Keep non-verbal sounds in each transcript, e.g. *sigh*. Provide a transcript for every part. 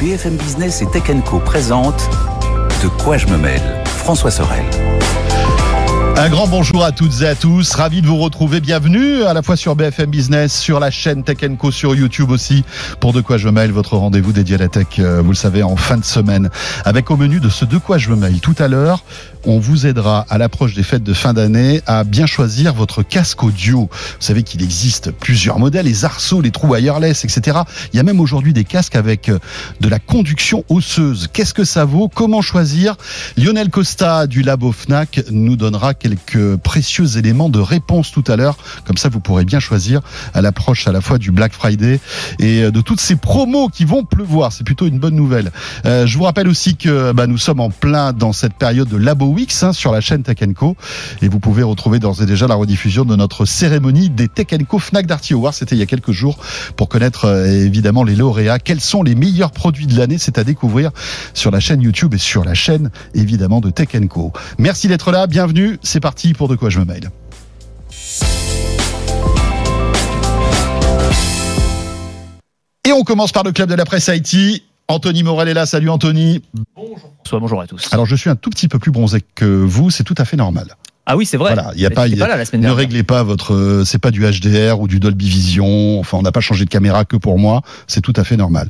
BFM Business et Tech Co présente De quoi je me mêle François Sorel. Un grand bonjour à toutes et à tous. Ravi de vous retrouver. Bienvenue à la fois sur BFM Business, sur la chaîne Tech Co, sur YouTube aussi. Pour De quoi je me votre rendez-vous dédié à la tech, euh, vous le savez, en fin de semaine. Avec au menu de ce De quoi je me tout à l'heure, on vous aidera à l'approche des fêtes de fin d'année à bien choisir votre casque audio. Vous savez qu'il existe plusieurs modèles, les arceaux, les trous wireless, etc. Il y a même aujourd'hui des casques avec euh, de la conduction osseuse. Qu'est-ce que ça vaut? Comment choisir? Lionel Costa du Labo Fnac nous donnera quelques précieux éléments de réponse tout à l'heure. Comme ça, vous pourrez bien choisir à l'approche à la fois du Black Friday et euh, de toutes ces promos qui vont pleuvoir. C'est plutôt une bonne nouvelle. Euh, je vous rappelle aussi que bah, nous sommes en plein dans cette période de Labo hein, sur la chaîne Tech Co. Et vous pouvez retrouver d'ores et déjà la rediffusion de notre cérémonie des Tech Co Fnac Darty Awards. C'était il y a quelques jours pour connaître euh, évidemment les lauréats. Quels sont les meilleurs produits de l'année? C'est à découvrir sur la chaîne YouTube et sur la chaîne évidemment de Tech Co. Merci d'être là. Bienvenue. Parti pour De quoi je me mail. Et on commence par le club de la presse Haïti. Anthony Morel est là. Salut Anthony. Bonjour. Soit bonjour à tous. Alors je suis un tout petit peu plus bronzé que vous, c'est tout à fait normal. Ah oui, c'est vrai. Voilà, il y a pas, y a- pas là la semaine ne réglez pas votre, euh, c'est pas du HDR ou du Dolby Vision. Enfin, on n'a pas changé de caméra que pour moi. C'est tout à fait normal.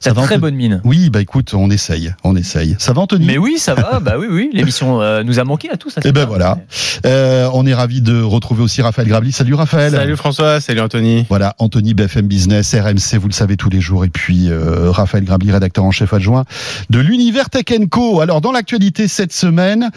T'as va, très Anthony bonne mine. Oui, bah écoute, on essaye, on essaye. Ça va Anthony? Mais oui, ça va. bah oui, oui. L'émission euh, nous a manqué à tous. ça, c'est Eh ben voilà. Euh, on est ravi de retrouver aussi Raphaël Grabli. Salut Raphaël. Salut François, salut Anthony. Voilà, Anthony BFM Business, RMC, vous le savez tous les jours, et puis euh, Raphaël Grabli, rédacteur en chef adjoint de l'univers Tech Co. Alors dans l'actualité cette semaine,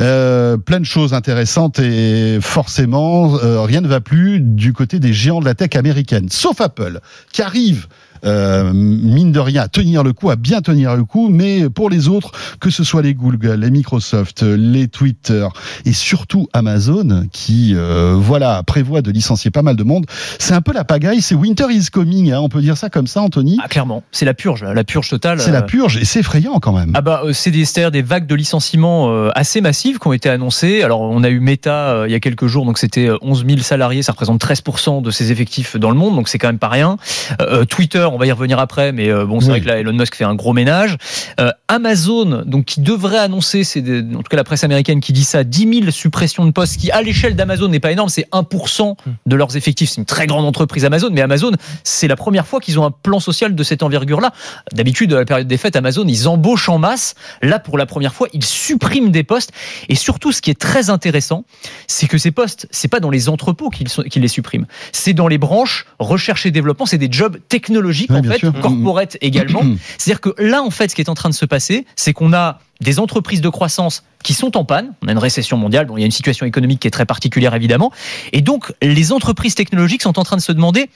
euh, plein de choses intéressantes et forcément euh, rien ne va plus du côté des géants de la tech américaine, sauf Apple, qui arrive. Euh, mine de rien, à tenir le coup, à bien tenir le coup, mais pour les autres, que ce soit les Google, les Microsoft, les Twitter et surtout Amazon, qui euh, voilà prévoit de licencier pas mal de monde, c'est un peu la pagaille, c'est Winter is coming, hein, on peut dire ça comme ça, Anthony. Ah clairement, c'est la purge, la purge totale. c'est la euh, purge et c'est effrayant quand même. Ah bah c'est des, des vagues de licenciements assez massives qui ont été annoncées. Alors on a eu Meta il y a quelques jours, donc c'était euh, 11 000 salariés, ça représente 13% de ses effectifs dans le monde, donc c'est quand même pas rien. Euh, Twitter, on va y revenir après, mais euh, bon c'est Oui. vrai que là Elon Musk fait un gros ménage. Euh, Amazon, donc qui devrait annoncer, c'est en tout cas la presse américaine qui dit ça, 10 000 suppressions de postes, qui à l'échelle d'Amazon n'est pas énorme, c'est 1% de leurs effectifs. C'est une très grande entreprise Amazon, mais Amazon, c'est la première fois qu'ils ont un plan social de cette envergure-là. D'habitude, à la période des fêtes, Amazon, ils embauchent en masse. Là, pour la première fois, ils suppriment des postes. Et surtout, ce qui est très intéressant, c'est que ces postes, c'est pas dans les entrepôts qu'ils les suppriment. C'est dans les branches recherche et développement. C'est des jobs technologiques, En fait, sûr. corporate également. *clears throat* C'est-à-dire que là, en fait, ce qui est en train de se passer, c'est qu'on a des entreprises de croissance qui sont en panne. On a une récession mondiale, bon, il y a une situation économique qui est très particulière évidemment. Et donc, les entreprises technologiques sont en train de se demander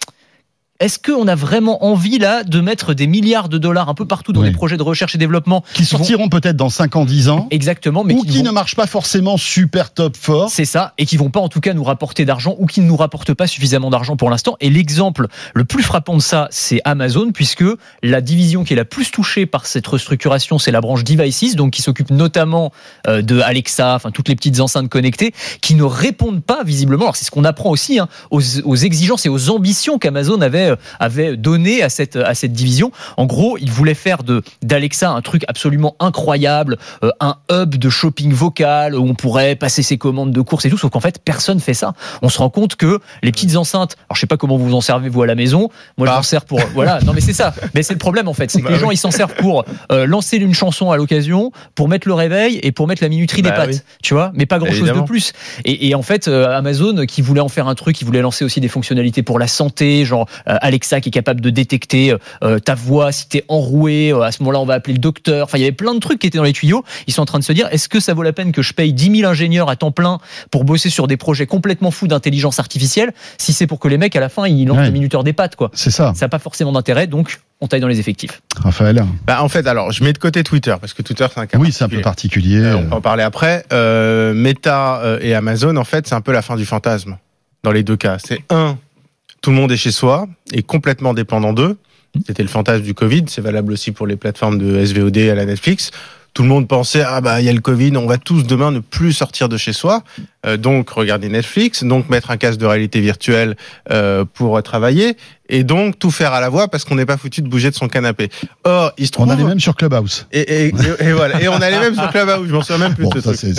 est-ce qu'on a vraiment envie là de mettre des milliards de dollars un peu partout dans Oui. des projets de recherche et développement qui vont- sortiront peut-être dans 5 ans, 10 ans, exactement, mais ou qui qui vont- ne marchent pas forcément super top fort. c'est ça, et qui vont pas en tout cas nous rapporter d'argent ou qui ne nous rapportent pas suffisamment d'argent pour l'instant. Et l'exemple le plus frappant de ça, c'est Amazon, puisque la division qui est la plus touchée par cette restructuration, c'est la branche Devices, donc qui s'occupe notamment euh, de Alexa, enfin toutes les petites enceintes connectées, qui ne répondent pas visiblement. Alors c'est ce qu'on apprend aussi hein, aux, aux exigences et aux ambitions qu'Amazon avait euh, avait donné à cette à cette division. En gros, ils voulaient faire d'Alexa un truc absolument incroyable, euh, un hub de shopping vocal où on pourrait passer ses commandes de courses et tout. Sauf qu'en fait, personne fait ça. On se rend compte que les petites enceintes. Alors je sais pas comment vous en servez vous à la maison. Moi, je Bah. m'en sers pour voilà. Non mais c'est ça. Mais c'est le problème en fait, c'est que Bah les gens ils s'en servent pour euh, lancer une chanson à l'occasion, pour mettre le réveil et pour mettre la minuterie des Bah pattes. oui. Tu vois, mais pas grand chose de plus. Et, et en fait, euh, Amazon qui voulait en faire un truc, qui voulait lancer aussi des fonctionnalités pour la santé, genre Alexa qui est capable de détecter euh, ta voix si t'es enroué. euh, à ce moment-là, on va appeler le docteur. Enfin, il y avait plein de trucs qui étaient dans les tuyaux. Ils sont en train de se dire, est-ce que ça vaut la peine que je paye 10 000 ingénieurs à temps plein pour bosser sur des projets complètement fous d'intelligence artificielle si c'est pour que les mecs à la fin ils lancent Ouais. le minuteur des pattes quoi. C'est ça, Ça n'a pas forcément d'intérêt, donc on taille dans les effectifs. Raphaël. Bah, en fait, alors, je mets de côté Twitter, parce que Twitter, c'est un cas Oui, c'est un peu particulier. Euh, on va en parler après. Euh, Meta euh, et Amazon, en fait, c'est un peu la fin du fantasme. Dans les deux cas. C'est un, tout le monde est chez soi et complètement dépendant d'eux. C'était le fantasme du Covid. C'est valable aussi pour les plateformes de SVOD à la Netflix. Tout le monde pensait ah bah il y a le Covid, on va tous demain ne plus sortir de chez soi, Euh, donc regarder Netflix, donc mettre un casque de réalité virtuelle euh, pour travailler. Et donc tout faire à la voix parce qu'on n'est pas foutu de bouger de son canapé. Or, il se trouve On a les mêmes sur Clubhouse. et, et, et- et voilà. Et on a les mêmes sur Clubhouse. Je m'en souviens même plus Bon, de ce ça truc.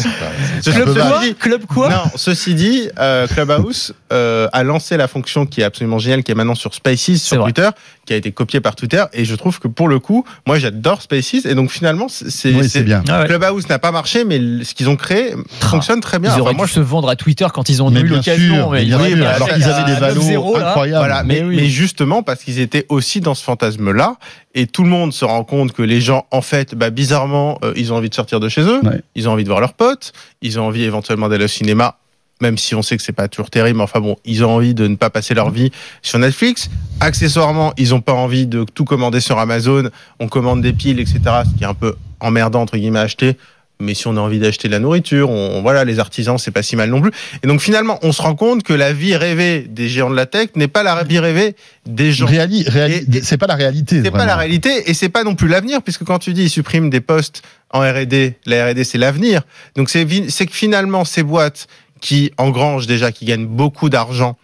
c'est club Quoi Club quoi Non, ceci dit, euh, Clubhouse euh, a lancé la fonction qui est absolument géniale, qui est maintenant sur Spaces, sur vrai. Twitter, qui a été copiée par Twitter. Et je trouve que pour le coup, moi j'adore Spaces. Et donc finalement, c'est Oui, c'est- bien. Ah ouais. Clubhouse n'a pas marché, mais ce qu'ils ont créé fonctionne très bien. Ils Enfin, auraient moi, dû se vendre à Twitter quand ils ont Mais eu l'occasion. mais ils bien mis alors à- qu'ils avaient des à valos 9-0, là. incroyables. Voilà, mais, Mais oui. mais justement parce qu'ils étaient aussi dans ce fantasme-là, et tout le monde se rend compte que les gens, en fait, bah, bizarrement, euh, ils ont envie de sortir de chez eux, Ouais. ils ont envie de voir leurs potes, ils ont envie éventuellement d'aller au cinéma, même si on sait que c'est pas toujours terrible, mais enfin bon, ils ont envie de ne pas passer leur vie sur Netflix. Accessoirement, ils ont pas envie de tout commander sur Amazon, on commande des piles, etc., ce qui est un peu emmerdant entre guillemets à acheter. Mais si on a envie d'acheter de la nourriture, on, voilà, les artisans, c'est pas si mal non plus. Et donc finalement, on se rend compte que la vie rêvée des géants de la tech n'est pas la vie rêvée des gens. Réali- réali- c'est pas la réalité. C'est pas la réalité et c'est pas non plus l'avenir puisque quand tu dis ils suppriment des postes en R&D, la R&D c'est l'avenir. Donc c'est que finalement ces boîtes qui engrangent déjà, qui gagnent beaucoup d'argent,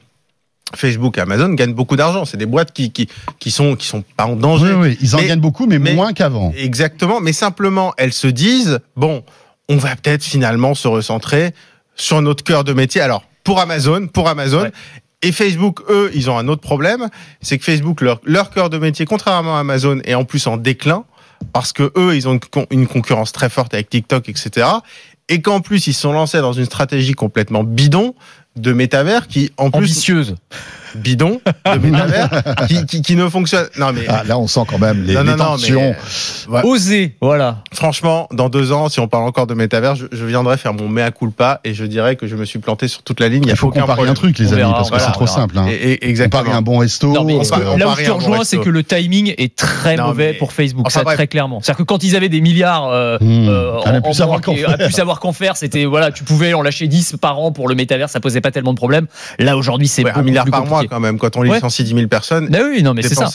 Facebook, et Amazon gagnent beaucoup d'argent. C'est des boîtes qui qui qui sont qui sont pas en Oui, danger. oui, ils en Mais- gagnent beaucoup, mais, mais- moins qu'avant. Exactement, mais simplement elles se disent bon, on va peut-être finalement se recentrer sur notre cœur de métier. Alors pour Amazon, pour Amazon. Ouais. Et Facebook, eux, ils ont un autre problème, c'est que Facebook, leur, leur cœur de métier, contrairement à Amazon, est en plus en déclin, parce que eux, ils ont une, con- une concurrence très forte avec TikTok, etc. Et qu'en plus, ils se sont lancés dans une stratégie complètement bidon de métavers qui, en plus, ambitieuse. Bidon de métavers, qui, qui, qui ne fonctionne. Non, mais Ah, là, on sent quand même les, non, les non, non, tensions. mais, Ouais. Oser, voilà. Franchement, dans deux ans, si on parle encore de métavers, je, je viendrai faire mon mea culpa et je dirais que je me suis planté sur toute la ligne. Il faut qu'on parie un truc, les On amis, verra, parce que voilà, c'est on trop verra. simple. Hein. Et, et- On exactement. parie un bon resto. Non, mais euh, on part- on là où je te rejoins, c'est que le timing est très Non, mauvais mais- pour Facebook, Enfin, ça bref. très clairement. C'est-à-dire que quand ils avaient des milliards euh, Hmm. euh, Elle a en- pu savoir qu'en faire. pu savoir qu'en faire, c'était voilà, tu pouvais en lâcher 10 par an pour le métavers, ça posait pas tellement de problèmes. Là aujourd'hui, c'est un milliard plus par mois compliqué. quand même, quand on Ouais. licencie 10 000 personnes. Bah oui, non mais c'est ça.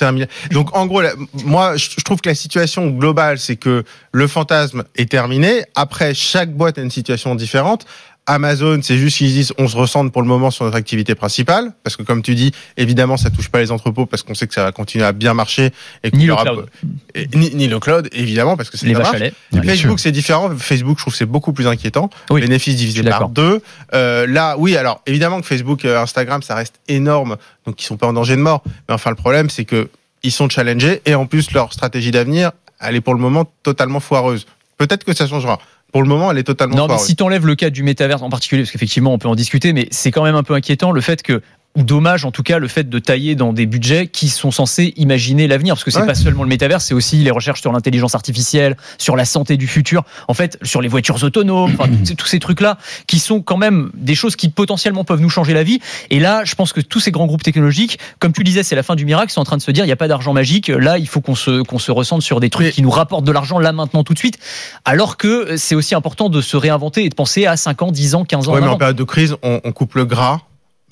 Donc en gros, là, moi, je je trouve que la situation globale, c'est que le fantasme est terminé. Après, chaque boîte a une situation différente. Amazon, c'est juste qu'ils disent on se recentre pour le moment sur notre activité principale, parce que comme tu dis, évidemment, ça touche pas les entrepôts parce qu'on sait que ça va continuer à bien marcher et Ni le aura- cloud. et- ni, ni le cloud, évidemment, parce que c'est Les vaches à. Facebook, c'est différent. Facebook, je trouve, c'est beaucoup plus inquiétant. Oui, divisés suis par deux. Euh, là, oui, alors évidemment que Facebook, euh, Instagram, ça reste énorme, donc ils sont pas en danger de mort. Mais enfin, le problème, c'est que ils sont challengés et en plus leur stratégie d'avenir, elle est pour le moment totalement foireuse. Peut-être que ça changera. Pour le moment, elle est totalement Non, mais si t'enlèves le cas du métaverse en particulier, parce qu'effectivement, on peut en discuter, mais c'est quand même un peu inquiétant le fait que ou dommage en tout cas le fait de tailler dans des budgets qui sont censés imaginer l'avenir parce que c'est Ouais. pas seulement le métavers c'est aussi les recherches sur l'intelligence artificielle sur la santé du futur en fait sur les voitures autonomes enfin *clears throat* tous ces- trucs là qui sont quand même des choses qui potentiellement peuvent nous changer la vie et là je pense que tous ces grands groupes technologiques comme tu disais c'est la fin du miracle sont en train de se dire il n'y a pas d'argent magique là il faut qu'on se qu'on se ressente sur des trucs qui nous rapportent de l'argent là maintenant tout de suite alors que c'est aussi important de se réinventer et de penser à 5 ans 10 ans 15 ans Ouais, mais en période de crise, on, on coupe le gras.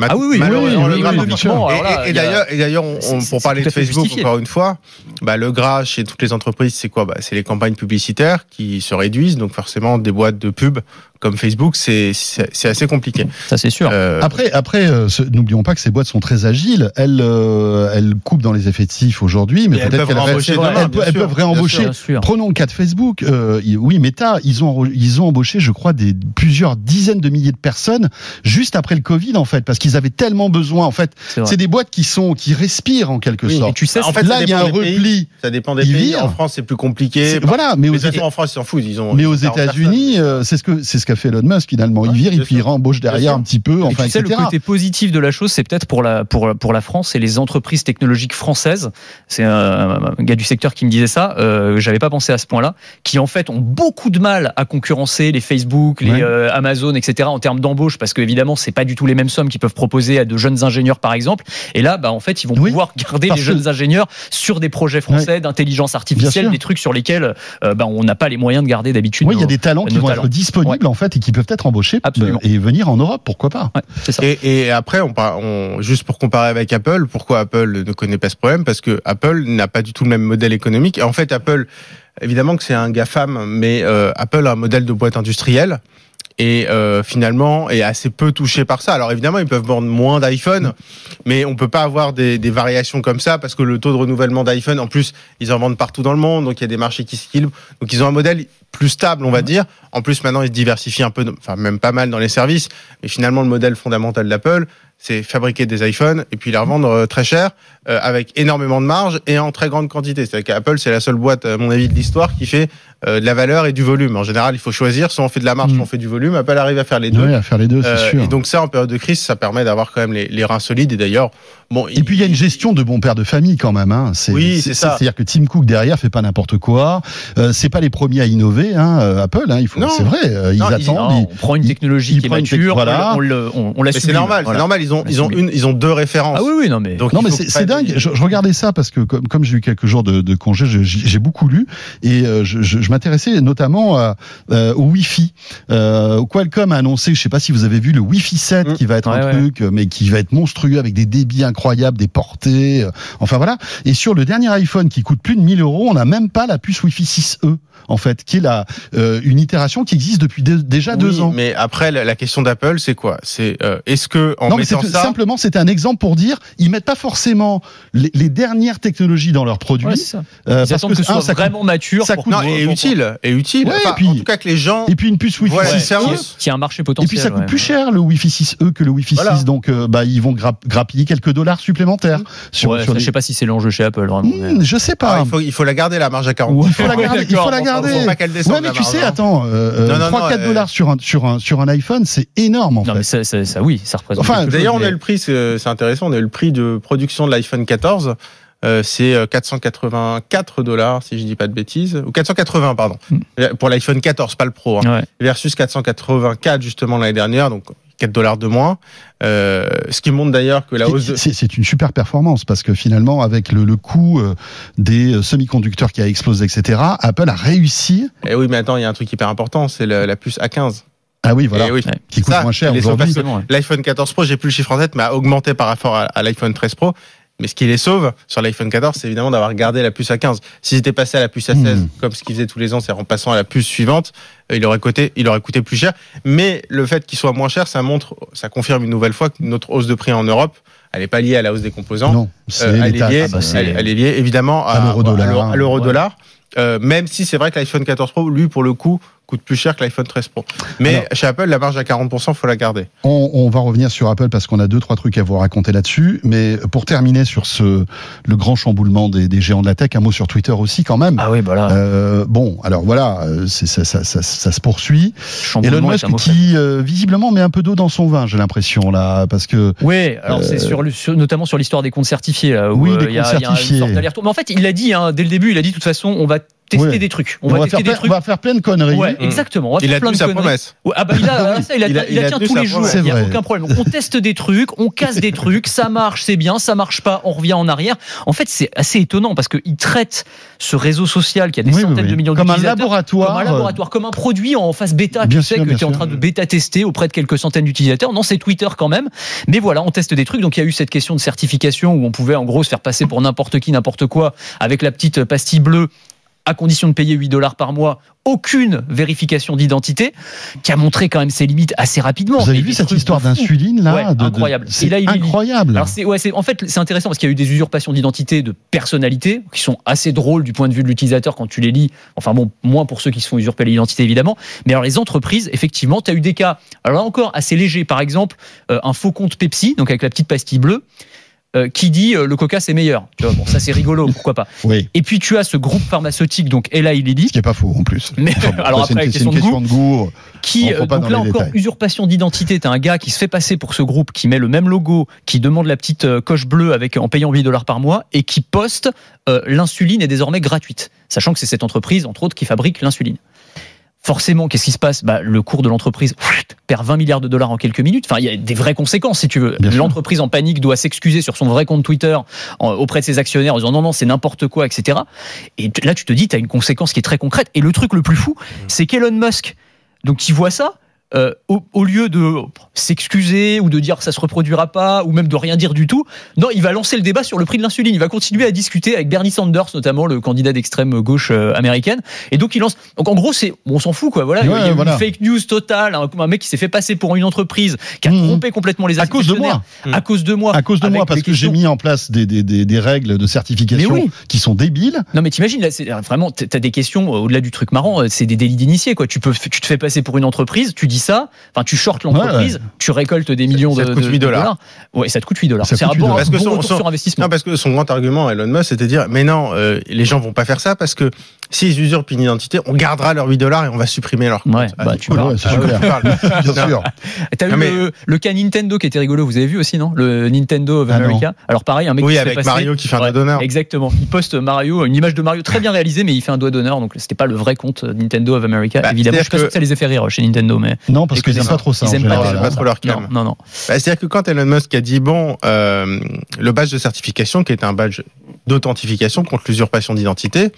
Ah oui, oui, malheureusement, oui, le oui, gras, oui. Alors Et- a- d'ailleurs, pour parler de Facebook, encore une fois, bah, le gras chez toutes les entreprises, c'est quoi? Bah, C'est les campagnes publicitaires qui se réduisent. Donc forcément, des boîtes de pub comme Facebook, c'est assez compliqué. ça c'est sûr Euh, Après, après, euh, n'oublions pas que ces boîtes sont très agiles. Elles, euh, elles coupent dans les effectifs aujourd'hui, mais peut-être peuvent qu'elles demain, elles, peuvent réembaucher. Prenons le cas de Facebook. Euh, oui, Meta, ils ont ils ont embauché, je crois, des plusieurs dizaines de milliers de personnes juste après le Covid, en fait, parce qu'ils avaient tellement besoin. En fait, c'est des boîtes qui sont qui respirent en quelque Oui, et sorte. tu sais En fait, Là, il y a un pays. repli. ça dépend des ils pays. virent. En France, c'est plus compliqué. Voilà, mais aux, Mais en France, ils s'en foutent. Ils ont. mais ils ont aux 40 États-Unis, c'est ce que c'est ce qu'a fait Elon Musk finalement. Il vire et puis il rembauche derrière un petit peu, Et enfin, tu sais, etc. le côté positif de la chose, c'est peut-être pour la, pour, pour la France et les entreprises technologiques françaises. C'est un, un gars du secteur qui me disait ça. Euh, J'avais pas pensé à ce point-là, qui en fait ont beaucoup de mal à concurrencer les Facebook, les Ouais. euh, Amazon, etc. en termes d'embauche, parce qu'évidemment, c'est pas du tout les mêmes sommes qu'ils peuvent proposer à de jeunes ingénieurs, par exemple. Et là, bah, en fait, ils vont Oui, pouvoir garder les que- jeunes ingénieurs sur des projets français d'intelligence artificielle, des trucs sur lesquels euh, bah, on n'a pas les moyens de garder d'habitude. Oui, il y a des talents qui vont talents. être disponibles en fait et qui peuvent être embauchés Absolument. euh, et venir en Europe, pourquoi pas Ouais, c'est ça. Et, et après, on, on, juste pour comparer avec Apple, pourquoi Apple ne connaît pas ce problème? Parce que Apple n'a pas du tout le même modèle économique. Et en fait, Apple, évidemment que c'est un GAFAM, mais euh, Apple a un modèle de boîte industrielle. Et euh, finalement est assez peu touché par ça. Alors évidemment, ils peuvent vendre moins d'iPhone, mais on peut pas avoir des, des, variations comme ça parce que le taux de renouvellement d'iPhone, en plus, ils en vendent partout dans le monde, donc il y a des marchés qui s'équilibrent. Donc ils ont un modèle plus stable, on va dire. En plus, maintenant, ils se diversifient un peu, enfin même pas mal dans les services. Mais finalement, le modèle fondamental d'Apple, c'est fabriquer des iPhones et puis les revendre euh, très cher, euh, avec énormément de marge et en très grande quantité. C'est-à-dire qu'Apple, c'est la seule boîte, à mon avis, de l'histoire qui fait euh, de la valeur et du volume. En général, il faut choisir, soit on fait de la marge, Mm. soit on fait du volume. Apple arrive à faire les deux. Ouais, à faire les deux, c'est Euh, sûr. et donc ça, en période de crise, ça permet d'avoir quand même les, les reins solides. Et d'ailleurs, bon. Et puis il y a une gestion de bon père de famille quand même. Hein. Oui, c'est ça. C'est-à-dire que Tim Cook derrière fait pas n'importe quoi. Euh, c'est pas les premiers à innover, hein, Apple. Hein, il faut. Non. C'est vrai. euh, ils Non, ils- attendent. Non, ils- on prend une technologie qui est mature, voilà. on, le- on, on la Mais c'est normal, Voilà. c'est normal. Ils ont, La ils ont une, ils ont deux références. Ah oui, oui, non mais. Donc, Non, mais c'est dingue. Je, je regardais ça parce que comme, comme j'ai eu quelques jours de, de congé, j'ai beaucoup lu et euh, je, je- je m'intéressais notamment à, euh, au Wi-Fi. Euh, Qualcomm a annoncé, je sais pas si vous avez vu le Wi-Fi 7 Mm. qui va être Ouais, un ouais. truc, mais qui va être monstrueux avec des débits incroyables, des portées. enfin voilà. Et sur le dernier iPhone qui coûte plus de 1000 euros, on n'a même pas la puce Wi-Fi 6E en fait, qui est la euh, une itération qui existe depuis dé- déjà Oui, deux ans. Mais après, la, la question d'Apple, c'est quoi? C'est euh, est-ce que en non, mais c'est mettant tout- ça, simplement, c'était un exemple pour dire, ils mettent pas forcément les, les dernières technologies dans leurs produits. Ouais, ça. euh, Ils parce attendent que, ce un, soit ça coûte- vraiment mature. ça coûte- non, pour- utile, est utile. Ouais, Enfin, et puis- en tout cas, que les gens. Et puis une puce Wi-Fi Voilà, 6 c'est E. sérieux. qui a un marché Et potentiel. puis ça coûte ouais. plus cher le Wi-Fi 6E que le Wi-Fi Voilà. 6, donc euh, bah ils vont grapp- grappiller quelques dollars supplémentaires sur, Ouais, sur ça, les- Je sais pas si c'est l'enjeu chez Apple vraiment. mais- Hmm, je sais Ah, pas. il, faut, il faut la garder la marge à 40. Ouais. Il faut la garder. Il faut pas qu'elle descende, Ouais, mais tu marge, sais, hein. attends, euh, Non, non, 3-4 non, dollars euh, sur un sur un sur un iPhone, c'est énorme en Non, fait. mais ça, ça, ça, oui, ça représente. Enfin, D'ailleurs, on mais- a eu le prix, c'est intéressant, on a eu le prix de production de l'iPhone 14. Euh, c'est euh, 484 dollars, si je dis pas de bêtises, ou 480, pardon, Hmm. pour l'iPhone 14, pas le Pro, hein, Ouais. versus 484 justement l'année dernière, donc 4 dollars de moins. Euh, ce qui montre d'ailleurs que la hausse de... C'est- une super performance parce que finalement, avec le, le coût euh, des semi-conducteurs qui a explosé, etc., Apple a réussi. Eh oui, mais attends, il y a un truc hyper important, c'est la, la puce A15. Ah oui, voilà, Eh oui. Qui coûte Ça, moins cher aujourd'hui. L'iPhone 14 Pro, j'ai plus le chiffre en tête, mais a augmenté par rapport à, à l'iPhone 13 Pro. Mais ce qui les sauve sur l'iPhone 14, c'est évidemment d'avoir gardé la puce A15. S'ils étaient passés à la puce A16, Hmm. comme ce qu'ils faisaient tous les ans, c'est en passant à la puce suivante, euh, il aurait coûté, il aurait coûté plus cher. Mais le fait qu'il soit moins cher, ça montre, ça confirme une nouvelle fois que notre hausse de prix en Europe, elle n'est pas liée à la hausse des composants. Non, Euh, elle, est liée. Ah bah, elle, elle est liée évidemment à, À l'euro-dollar. à l'euro- à l'euro-dollar. Euh, même si c'est vrai que l'iPhone 14 Pro, lui, pour le coup, coûte plus cher que l'iPhone 13 Pro. Mais Alors- chez Apple, la marge à 40%, faut la garder. On, on va revenir sur Apple parce qu'on a deux trois trucs à vous raconter là-dessus. Mais pour terminer sur ce le grand chamboulement des, des géants de la tech, un mot sur Twitter aussi quand même. Ah oui, bah là, Euh, bon, alors voilà, euh, ça, ça, ça, ça se poursuit. chamboulement Elon Musk qui euh, visiblement met un peu d'eau dans son vin, j'ai l'impression là, parce que Oui, alors Euh, c'est sur, le- sur- notamment sur l'histoire des comptes certifiés. Là, où, Oui, des euh, il y a- comptes il y a une certifiés. sorte d'aller-retour. Mais en fait, il l'a dit hein, dès le début. Il a dit de toute façon, on va tester Ouais. des trucs. On, on, va, va tester faire des plein, trucs. on va faire plein de conneries. Ouais, exactement. On va Il faire a plein tenu de sa conneries. promesse. Ouais, ah bah il a, *laughs* ça, il a, Il a- il il a tient tous les jours. Il n'y a aucun problème. Donc, on teste des trucs, on casse des trucs, ça marche, c'est bien, ça marche pas, on revient en arrière. En fait, c'est assez étonnant parce qu'il traite ce réseau social qui a des Oui, centaines oui. de millions comme un d'utilisateurs laboratoire. comme un laboratoire, comme un produit en phase bêta, Bien tu sais, sûr, que tu es en train de bêta tester auprès de quelques centaines d'utilisateurs. Non, c'est Twitter quand même. Mais voilà, on teste des trucs. Donc il y a eu cette question de certification où on pouvait en gros se faire passer pour n'importe qui, n'importe quoi, avec la petite pastille bleue à condition de payer 8 dollars par mois, aucune vérification d'identité, qui a montré quand même ses limites assez rapidement. Vous avez Et vu cette histoire d'insuline là Ouais, de- de- incroyable. C'est il incroyable. Alors c'est ouais, c'est en fait c'est intéressant parce qu'il y a eu des usurpations d'identité de personnalité qui sont assez drôles du point de vue de l'utilisateur quand tu les lis. Enfin bon, moins pour ceux qui se font usurper l'identité évidemment, mais alors les entreprises effectivement, tu as eu des cas alors là encore assez légers par exemple euh, un faux compte Pepsi donc avec la petite pastille bleue euh, qui dit euh, le Coca c'est meilleur. Tu vois, bon ça c'est rigolo, *laughs* pourquoi pas. Oui, Et puis tu as ce groupe pharmaceutique donc Eli Lilly ce qui est pas faux en plus. mais Enfin, bon, *laughs* alors après une, question une de goût question de goût. qui euh, donc là encore détails. usurpation d'identité t'as un gars qui se fait passer pour ce groupe qui met le même logo qui demande la petite coche bleue avec en payant 8 dollars par mois et qui poste l'insuline est désormais gratuite sachant que c'est cette entreprise entre autres qui fabrique l'insuline forcément qu'est-ce qui se passe? Bah, le cours de l'entreprise perd 20 milliards de dollars en quelques minutes. Enfin il y a des vraies conséquences si tu veux. L'entreprise en panique doit s'excuser sur son vrai compte Twitter en- auprès de ses actionnaires en disant non non c'est n'importe quoi etc et là tu te dis tu as une conséquence qui est très concrète. Et le truc le plus fou c'est qu'Elon Musk donc qui voit ça euh, au, au lieu de s'excuser ou de dire ça se reproduira pas ou même de rien dire du tout, non, il va lancer le débat sur le prix de l'insuline. Il va continuer à discuter avec Bernie Sanders, notamment le candidat d'extrême gauche euh, américaine. Et donc il lance. Donc en gros, c'est bon, on s'en fout quoi. Voilà, il y a Ouais, eu voilà. une fake news totale, un, un mec qui s'est fait passer pour une entreprise, qui a Mhm. trompé complètement les À cause de moi. À cause de moi. À cause de moi, parce que j'ai mis en place des, des, des, des règles de certification oui. qui sont débiles. Non mais t'imagines là, c'est vraiment t- t'as des questions euh, au-delà du truc marrant, euh, c'est des délits d'initié quoi. Tu peux, tu te fais passer pour une entreprise, tu dis ça, enfin tu shortes l'entreprise, Ouais, tu récoltes des millions ça de, te coûte de- 8 de dollars. Ouais, ça te coûte 8 dollars. Ça C'est coûte un 8 bon, bon son- retour son- sur investissement. Non, parce que son grand argument, Elon Musk, c'était de dire, mais non, euh, les gens vont pas faire ça parce que s'ils usurpent une identité, on gardera leurs 8 dollars et on va supprimer leur compte. Ouais, Ah, bah, tu parles. ouais, c'est ah, clair. tu parles. Bien sûr. T'as vu mais- le, le cas Nintendo qui était rigolo, vous avez vu aussi non? Le Nintendo of Ah. America. Alors pareil, un mec Oui, qui avec Mario qui fait un doigt d'honneur. Exactement. Il poste Mario, une image de Mario très bien réalisée, mais il fait un doigt d'honneur, donc c'était pas le vrai compte Nintendo of America. Bah, Évidemment, je pas sûr que ça les ait fait rire chez Nintendo, mais Non, parce qu'ils n'aiment pas trop ça. ils pas trop leur non, calme. non, non. Bah, C'est-à-dire que quand Elon Musk a dit, bon, euh, le badge de certification, qui est un badge d'authentification contre l'usurpation d'identité,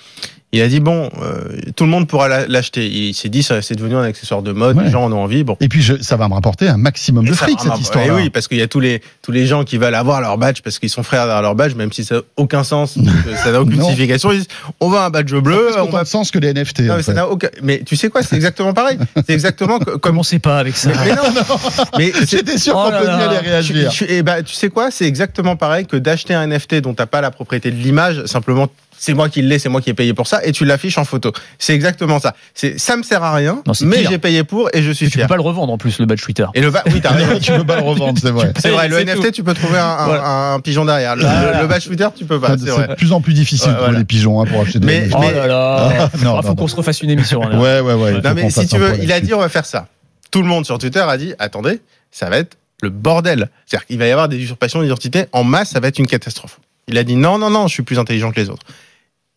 il a dit, bon, euh, tout le monde pourra la- l'acheter. Il s'est dit, ça- c'est devenu un accessoire de mode, Ouais. les gens en ont envie. Bon. Et puis, je- ça va me rapporter un maximum de Et fric, cette histoire. Eh oui, parce qu'il y a tous les, tous les gens qui veulent avoir leur badge parce qu'ils sont frères derrière leur badge, même si ça n'a aucun sens, *laughs* ça n'a aucune Non. signification. Ils disent, on va un badge bleu, Ça a on autant va sens que les NFT. Non, mais, ça fait. n'a aucun... mais tu sais quoi, c'est exactement pareil. C'est exactement co- comme. Commencez pas avec ça. Mais, mais non, *laughs* mais *laughs* J'étais sûr Oh qu'on peut tu, réagir. tu- eh ben, tu sais quoi, c'est exactement pareil que d'acheter un NFT dont t'as pas la propriété de l'image, simplement c'est moi qui l'ai, c'est moi qui ai payé pour ça, et tu l'affiches en photo. C'est exactement ça. C'est ça me sert à rien, Non, mais j'ai payé pour et je suis tu peux fier. pas le revendre en plus le badge Twitter. Et le va... oui, t'as raison. *laughs* tu peux pas le revendre, c'est vrai. C'est vrai, le NFT, tu peux trouver un, un- Voilà. un pigeon derrière. Le, Voilà. le badge Twitter, tu peux pas, c'est de plus en plus difficile Ouais, pour voilà. les pigeons hein, pour acheter des Mais- NFT. *laughs* Oh mais- là là. Ah, non, Ah, faut qu'on se refasse une émission. hein. Ouais, ouais, ouais. Non, mais si tu veux, il a dit on va faire ça. Tout le monde sur Twitter a dit attendez, ça va être le bordel. C'est-à-dire qu'il va y avoir des usurpations d'identité en masse, ça va être une catastrophe. Il a dit non, non, non, je suis plus intelligent que les autres.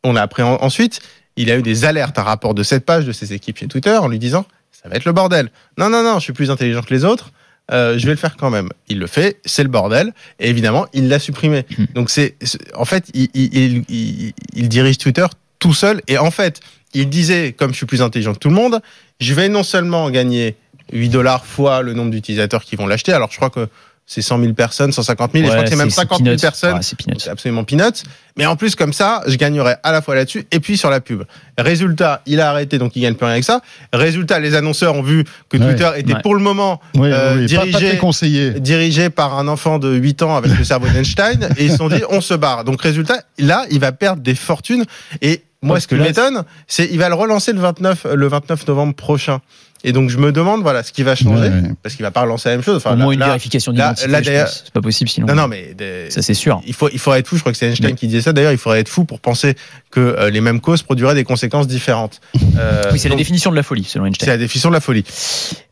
On a appris en- ensuite, il a eu des alertes, un rapport de cette page de ses équipes chez Twitter en lui disant ça va être le bordel. Non, non, non, je suis plus intelligent que les autres. euh, je vais le faire quand même. Il le fait, c'est le bordel. Et évidemment, il l'a supprimé. Hmm. Donc c'est, en fait, il, il- il- il- il dirige Twitter tout seul. Et en fait, il disait, comme je suis plus intelligent que tout le monde, je vais non seulement gagner 8 dollars fois le nombre d'utilisateurs qui vont l'acheter. Alors je crois que c'est 100 000 personnes, 150 000, et je crois que c'est même c'est 50 000 peanuts. personnes. Ouais, c'est peanuts. Absolument peanuts. Mais en plus, comme ça, je gagnerais à la fois là-dessus et puis sur la pub. Résultat, il a arrêté, donc il gagne plus rien avec ça. Résultat, les annonceurs ont vu que Ouais. Twitter était pour le moment euh. Pas- Pas, dirigé- dirigé par un enfant de 8 ans avec le cerveau *laughs* d'Einstein et ils se sont dit on se barre. Donc résultat, là, il va perdre des fortunes et moi Parce ce qui m'étonne, c'est il va le relancer le 29 le 29 novembre prochain. Et donc je me demande voilà ce qui va changer Ouais, ouais. parce qu'il va pas relancer la même chose. Enfin, Au là- moins une là- vérification d'identité. là, d'ailleurs-. C'est pas possible sinon. non non mais des- Ça c'est sûr. il faut il faudrait être fou. Je crois que c'est Einstein Mais- qui disait ça. D'ailleurs, il faudrait être fou pour penser que euh, les mêmes causes produiraient des conséquences différentes. Euh, *laughs* Oui, c'est la donc, définition de la folie selon c'est Einstein. la définition de la folie.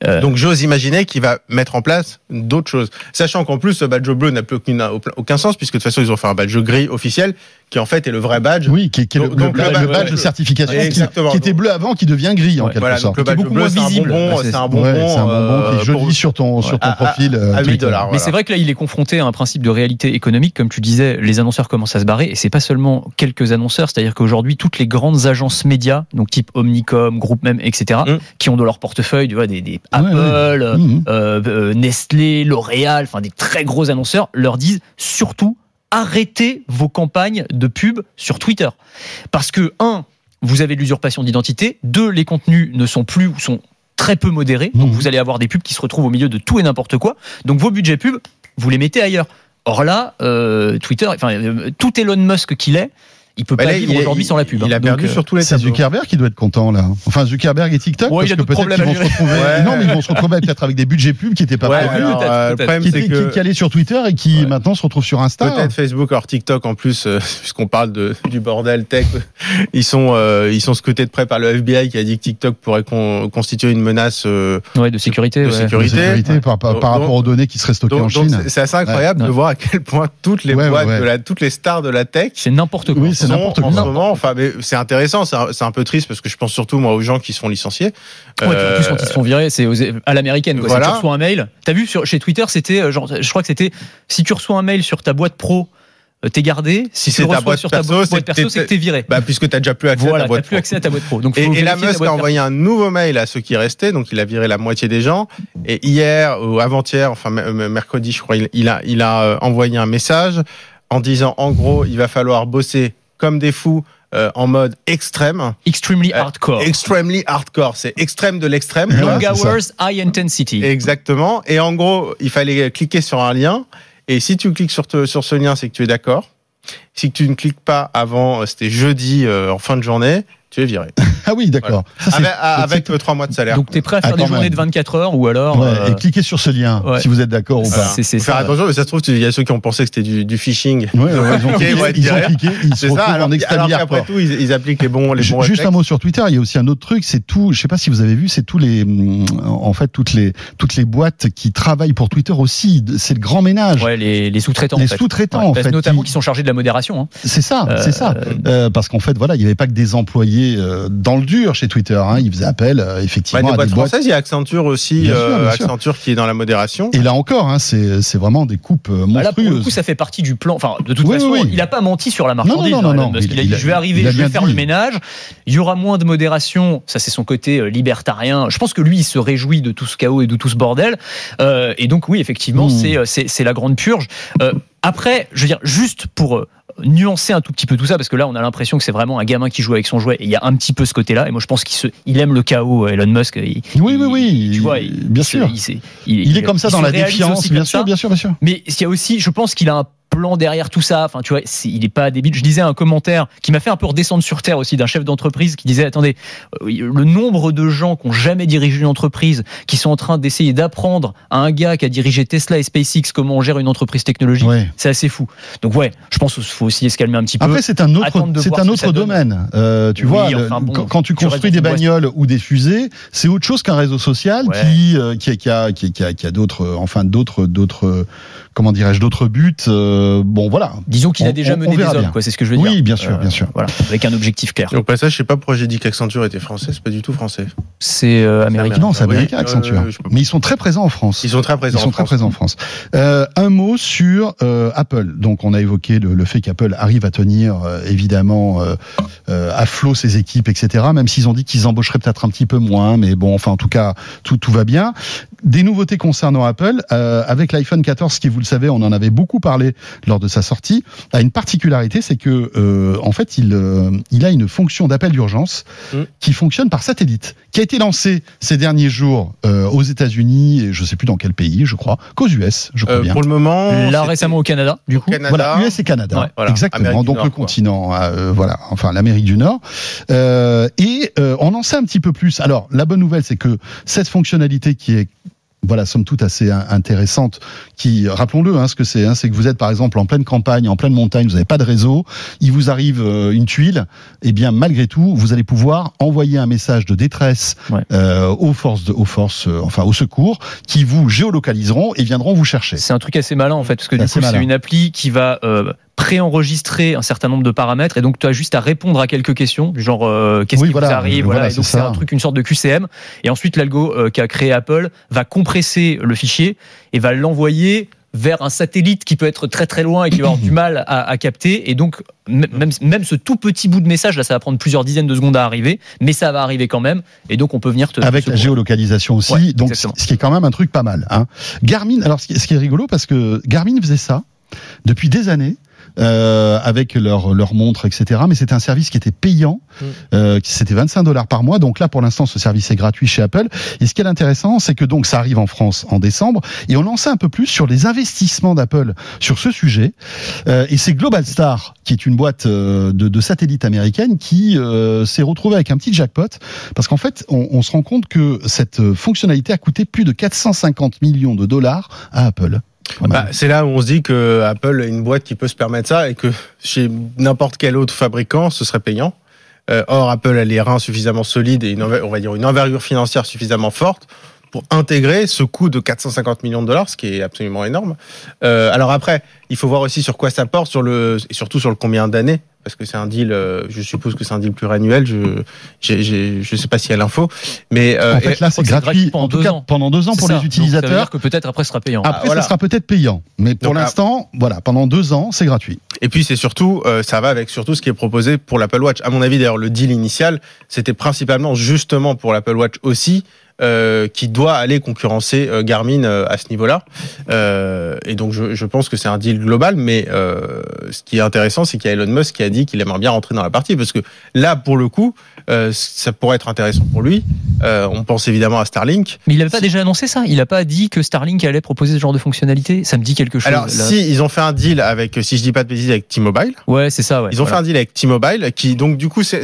Euh, Donc j'ose imaginer qu'il va mettre en place d'autres choses. Sachant qu'en plus, ce badge bleu n'a plus aucune, aucun sens, puisque de toute façon, ils ont fait un badge gris officiel, qui en fait est le vrai badge. Oui, qui, qui est le, Donc- donc le le badge, badge- de certification qui- exactement. qui, était bleu avant, qui devient gris en quelque Voilà, sorte. donc le Qui est badge beaucoup bleu, moins c'est un visible. c'est un bonbon. Ouais, c'est un bonbon qui est euh, joli pour- sur ton, sur ton à- profil. euh, à 8 Twitter. dollars. Mais c'est vrai que là, il est confronté à un principe de réalité économique, comme tu disais, les annonceurs commencent à se barrer, et c'est pas seulement quelques annonceurs, c'est-à-dire qu'aujourd'hui, toutes les grandes agences médias, donc type Omnicom, Groupe Même, etc., Mm. qui ont dans leur portefeuille, tu vois, des, Apple, ouais. euh, Mhm. euh, Nestlé, L'Oréal, enfin des très gros annonceurs, leur disent surtout arrêtez vos campagnes de pub sur Twitter. Parce que, un, vous avez de l'usurpation d'identité, deux, les contenus ne sont plus ou sont très peu modérés, donc vous allez avoir des pubs qui se retrouvent au milieu de tout et n'importe quoi, donc vos budgets pubs, vous les mettez ailleurs. Or là, euh, Twitter, enfin, euh, tout Elon Musk qu'il est, il peut Bah pas là, vivre il est- aujourd'hui sans la pub. Il hein. a perdu Donc, euh, sur tous les C'est. Zuckerberg qui doit être content là. Enfin Zuckerberg et TikTok Ouais, parce il a que peut-être problèmes qu'ils vont se retrouver. Ouais. Non mais ils vont se retrouver peut-être avec des budgets pubs qui n'étaient pas Ouais, prévus, alors, peut-être, euh, le peut-être. problème, qui étaient que allaient sur Twitter et qui Ouais. maintenant se retrouvent sur Insta. Peut-être Facebook, or TikTok en plus, euh, *laughs* puisqu'on parle de, du bordel tech, ils sont euh, ils sont scrutés de près par le FBI qui a dit que TikTok pourrait con- constituer une menace. euh, ouais, de sécurité. de sécurité. De sécurité par, par, par Donc- rapport aux données qui seraient stockées en donc Chine. c'est- assez incroyable de voir à quel point toutes les boîtes, de la, toutes les stars de la tech C'est n'importe quoi. C'est sont en ce moment. Enfin, mais c'est intéressant, c'est un, peu triste parce que je pense surtout moi aux gens qui se font licencier. Ouais, puis en plus, Euh, quand ils se font virer, c'est à l'américaine. Voilà. Si tu reçois un mail, t'as vu sur, chez Twitter, c'était, euh, genre, je crois que c'était, si tu reçois un mail sur ta boîte pro, euh, t'es gardé. Si c'est ta boîte sur ta perso, boîte c'est que perso, c'est que t'es viré. Bah, puisque t'as déjà plus accès à ta boîte plus pro. accès à ta boîte pro. Donc, Et, et la Musk a envoyé un nouveau mail à ceux qui restaient, donc il a viré la moitié des gens. Et hier ou avant-hier, enfin mercredi, je crois, il, il a, il a euh, envoyé un message en disant, en gros, il va falloir bosser comme des fous euh, en mode extrême, Extremely Euh, hardcore. extremely hardcore. C'est extrême de l'extrême. Long ça. hours, high intensity. Exactement. Et en gros, il fallait cliquer sur un lien. Et si tu cliques sur, te- sur ce lien, c'est que tu es d'accord. Si tu ne cliques pas avant, euh, c'était jeudi euh, en fin de journée, tu es viré. *laughs* Ah oui, d'accord. Avec, euh, trois mois de salaire. Donc, t'es prêt à faire Ah, des journées même. de 24 heures ou alors. Ouais, euh, et cliquez sur ce lien ouais. si vous êtes d'accord ou pas. c'est faire ça. attention, mais ça se trouve, tu- il y a ceux qui ont pensé que c'était du, du phishing. Ouais, ouais, ils ont ils ont cliqué, ils se ça, alors, en hardcore. tout, ils, ils appliquent les bons, les bons Juste un mot sur Twitter, il y a aussi un autre truc, c'est tout, je sais pas si vous avez vu, c'est tous les, en fait, toutes les, toutes les boîtes qui travaillent pour Twitter aussi, c'est le grand ménage. Ouais, les, les sous-traitants. Les en fait. sous-traitants, en fait, Notamment qui- qui sont chargés de la modération. hein. C'est ça, Euh, c'est ça. Euh, parce qu'en fait, voilà, il n'y avait pas que des employés euh, dans le dur chez Twitter. Hein. Ils faisaient appel, euh, Bah, effectivement, des à boîtes des boîtes. françaises, il y a Accenture aussi, Bien sûr, euh, sûr. Accenture qui est dans la modération. Et là encore, hein, c'est c'est vraiment des coupes euh, Bah là, pour le monstrueuses. coup, ça fait partie du plan. Enfin, de toute Oui, façon, oui, oui. il a pas menti sur la marchandise. non, non, hein, non, Elon Musk. il- Il, a dit je vais arriver, je vais faire dit. le ménage. Il y aura moins de modération. Ça, c'est son côté libertarien. Je pense que lui, il se réjouit de tout ce chaos et de tout ce bordel. Euh, et donc, oui, effectivement, Mmh. c'est, la grande purge. Euh, après, je veux dire, juste pour euh, nuancer un tout petit peu tout ça, parce que là, on a l'impression que c'est vraiment un gamin qui joue avec son jouet. Et il y a un petit peu ce côté-là. Et moi, je pense qu'il se, il aime le chaos, euh, Elon Musk. Il- Oui, oui, oui. tu vois, il- bien se- sûr. il, est comme ça dans la défiance, bien sûr, bien sûr, bien sûr. Mais il y a aussi, je pense qu'il a un plan derrière tout ça. Enfin, tu vois, il est pas débile. Je disais un commentaire qui m'a fait un peu redescendre sur terre aussi d'un chef d'entreprise qui disait attendez, euh, le nombre de gens qui ont jamais dirigé une entreprise, qui sont en train d'essayer d'apprendre à un gars qui a dirigé Tesla et SpaceX comment on gère une entreprise technologique, Ouais. c'est assez fou. Donc ouais, je pense qu'il faut aussi se calmer un petit peu. Après, c'est un autre, c'est un autre domaine. Euh, tu Oui, vois, le- enfin bon, quand, quand tu construis des bagnoles ou des fusées, c'est autre chose qu'un réseau social Ouais. qui, euh, qui, qui a, qui, a, qui a d'autres, enfin d'autres, d'autres, comment dirais-je, d'autres buts. euh, bon, voilà. Disons qu'il a déjà on- mené on des verra hommes, bien. quoi. C'est ce que je veux dire. Oui, bien sûr, bien sûr. Voilà, avec un objectif clair. Et au passage, je sais pas pourquoi j'ai dit qu'Accenture était français, c'est pas du tout français. C'est euh, américain. Non, c'est américain, oui, Accenture. Mais ils sont très présents en France. Ils sont très présents Ils sont en très France. présents en France. Euh, un mot sur euh, Apple. Donc, on a évoqué le, le fait qu'Apple arrive à tenir euh, évidemment euh, euh, à flot ses équipes, etc. Même s'ils ont dit qu'ils embaucheraient peut-être un petit peu moins, mais bon, enfin, en tout cas, tout tout va bien. Des nouveautés concernant Apple euh, avec l'iPhone 14, qui vous le savez, on en avait beaucoup parlé lors de sa sortie, a une particularité, c'est que euh, en fait, il euh, il a une fonction d'appel d'urgence Mm. qui fonctionne par satellite, qui a été lancée ces derniers jours euh, aux États-Unis et je sais plus dans quel pays, je crois, qu'aux US, je crois Euh, bien. pour le moment, Là récemment au Canada, du coup. Canada. Voilà, US et Canada, Ouais, voilà, exactement. Amérique Donc Nord, le quoi. continent, euh, voilà, enfin l'Amérique du Nord. Euh, et euh, on en sait un petit peu plus. Alors la bonne nouvelle, c'est que cette fonctionnalité qui est voilà, somme toute assez in- intéressante, qui, rappelons-le, hein, ce que c'est, hein, c'est que vous êtes par exemple en pleine campagne, en pleine montagne, vous n'avez pas de réseau, il vous arrive euh, une tuile, et bien malgré tout, vous allez pouvoir envoyer un message de détresse Ouais. euh, aux forces, de, aux forces, euh, enfin au secours, qui vous géolocaliseront et viendront vous chercher. C'est un truc assez malin en fait, parce que du Assez coup c'est une appli qui va euh, préenregistrer un certain nombre de paramètres et donc tu as juste à répondre à quelques questions du genre euh, qu'est-ce Oui, qui voilà, vous arrive, voilà. voilà, Et donc c'est un truc, une sorte de QCM et ensuite l'algo euh, qu'a créé Apple va compresser le fichier et va l'envoyer vers un satellite qui peut être très très loin et qui va avoir du mal à, à capter et donc même, même ce tout petit bout de message là ça va prendre plusieurs dizaines de secondes à arriver mais ça va arriver quand même et donc on peut venir te avec la géolocalisation aussi, Ouais, donc exactement. ce qui est quand même un truc pas mal. Hein. Garmin, alors ce qui est rigolo parce que Garmin faisait ça depuis des années. Euh, avec leur leur montre, etc. Mais c'était un service qui était payant, Mm. euh, qui c'était 25 dollars par mois. Donc là, pour l'instant, ce service est gratuit chez Apple. Et ce qui est intéressant, c'est que donc ça arrive en France en décembre, et on en sait un peu plus sur les investissements d'Apple sur ce sujet. Euh, et c'est Global Star, qui est une boîte euh, de, de satellites américaine, qui euh, s'est retrouvée avec un petit jackpot, parce qu'en fait, on, on se rend compte que cette euh, fonctionnalité a coûté plus de 450 millions de dollars à Apple. Bah, c'est là où on se dit que Apple est une boîte qui peut se permettre ça et que chez n'importe quel autre fabricant, ce serait payant. Euh, or, Apple a les reins suffisamment solides et une, on va dire une envergure financière suffisamment forte pour intégrer ce coût de 450 millions de dollars, ce qui est absolument énorme. Euh, alors après, il faut voir aussi sur quoi ça porte, sur le, et surtout sur le combien d'années parce que c'est un deal, euh, je suppose que c'est un deal pluriannuel, je j'ai, j'ai, je sais pas s'il y a l'info, mais euh, En fait, là, c'est gratuit, gratuit pendant en tout deux cas, ans. pendant deux ans pour ça. les Donc, ça veut utilisateurs. dire que peut-être après ce sera payant. Après, voilà. ça sera peut-être payant. Mais pour Donc, l'instant, voilà, pendant deux ans, c'est gratuit. Et puis c'est surtout, euh, ça va avec surtout ce qui est proposé pour l'Apple Watch. À mon avis, d'ailleurs, le deal initial, c'était principalement justement pour l'Apple Watch aussi, euh, qui doit aller concurrencer euh, Garmin euh, à ce niveau-là. Euh, et donc je, je pense que c'est un deal global, mais euh, ce qui est intéressant, c'est qu'il y a Elon Musk qui a dit qu'il aimerait bien rentrer dans la partie, parce que là, pour le coup, euh, ça pourrait être intéressant pour lui. Euh, on pense évidemment à Starlink. Mais il n'avait pas déjà annoncé ça Il n'a pas dit que Starlink allait proposer ce genre de fonctionnalité Ça me dit quelque chose. Alors, là. si ils ont fait un deal avec, si je dis pas de bêtises, avec T-Mobile. Ouais, c'est ça. Ouais. Ils ont Voilà. fait un deal avec T-Mobile qui, donc, du coup, c'est-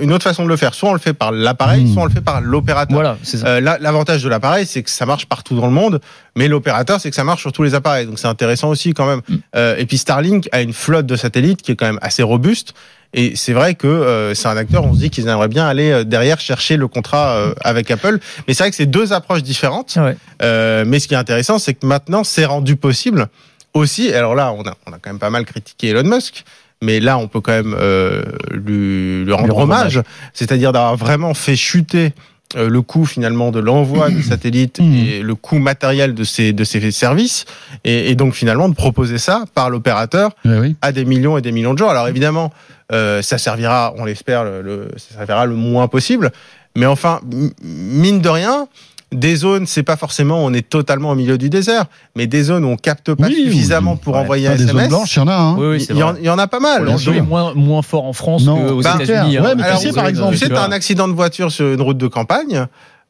une autre façon de le faire. Soit on le fait par l'appareil, Mmh. soit on le fait par l'opérateur. Voilà, c'est ça. Euh, L'avantage de l'appareil, c'est que ça marche partout dans le monde, mais l'opérateur, c'est que ça marche sur tous les appareils. Donc c'est intéressant aussi quand même. Mm. Euh, et puis Starlink a une flotte de satellites qui est quand même assez robuste. Et c'est vrai que euh, c'est un acteur, on se dit qu'ils aimeraient bien aller euh, derrière chercher le contrat euh, avec Apple. Mais c'est vrai que c'est deux approches différentes. Ouais. Euh, mais ce qui est intéressant, c'est que maintenant, c'est rendu possible aussi. Alors là, on a, on a quand même pas mal critiqué Elon Musk. Mais là, on peut quand même euh, lui, lui rendre rendre hommage, c'est-à-dire d'avoir vraiment fait chuter euh, le coût finalement de l'envoi de *clears throat* satellites Mhm. et le coût matériel de ces de ces services et, et donc finalement de proposer ça par l'opérateur Oui, oui. à des millions et des millions de gens. Alors évidemment, euh, ça servira, on l'espère, le, le- ça servira le moins possible. Mais enfin, mine de rien, des zones, c'est pas forcément on est totalement au milieu du désert, mais des zones où on capte pas Oui, suffisamment oui. pour Ouais, envoyer un des zones SMS. blanches, il y en a. Hein. Oui, oui, c'est il, y en, vrai. il y en a pas mal. L'enjeu est moins, moins fort en France Non, qu'aux bah, États-Unis. ouais, hein. mais tu sais, par exemple, tu sais, vois. un accident de voiture sur une route de campagne.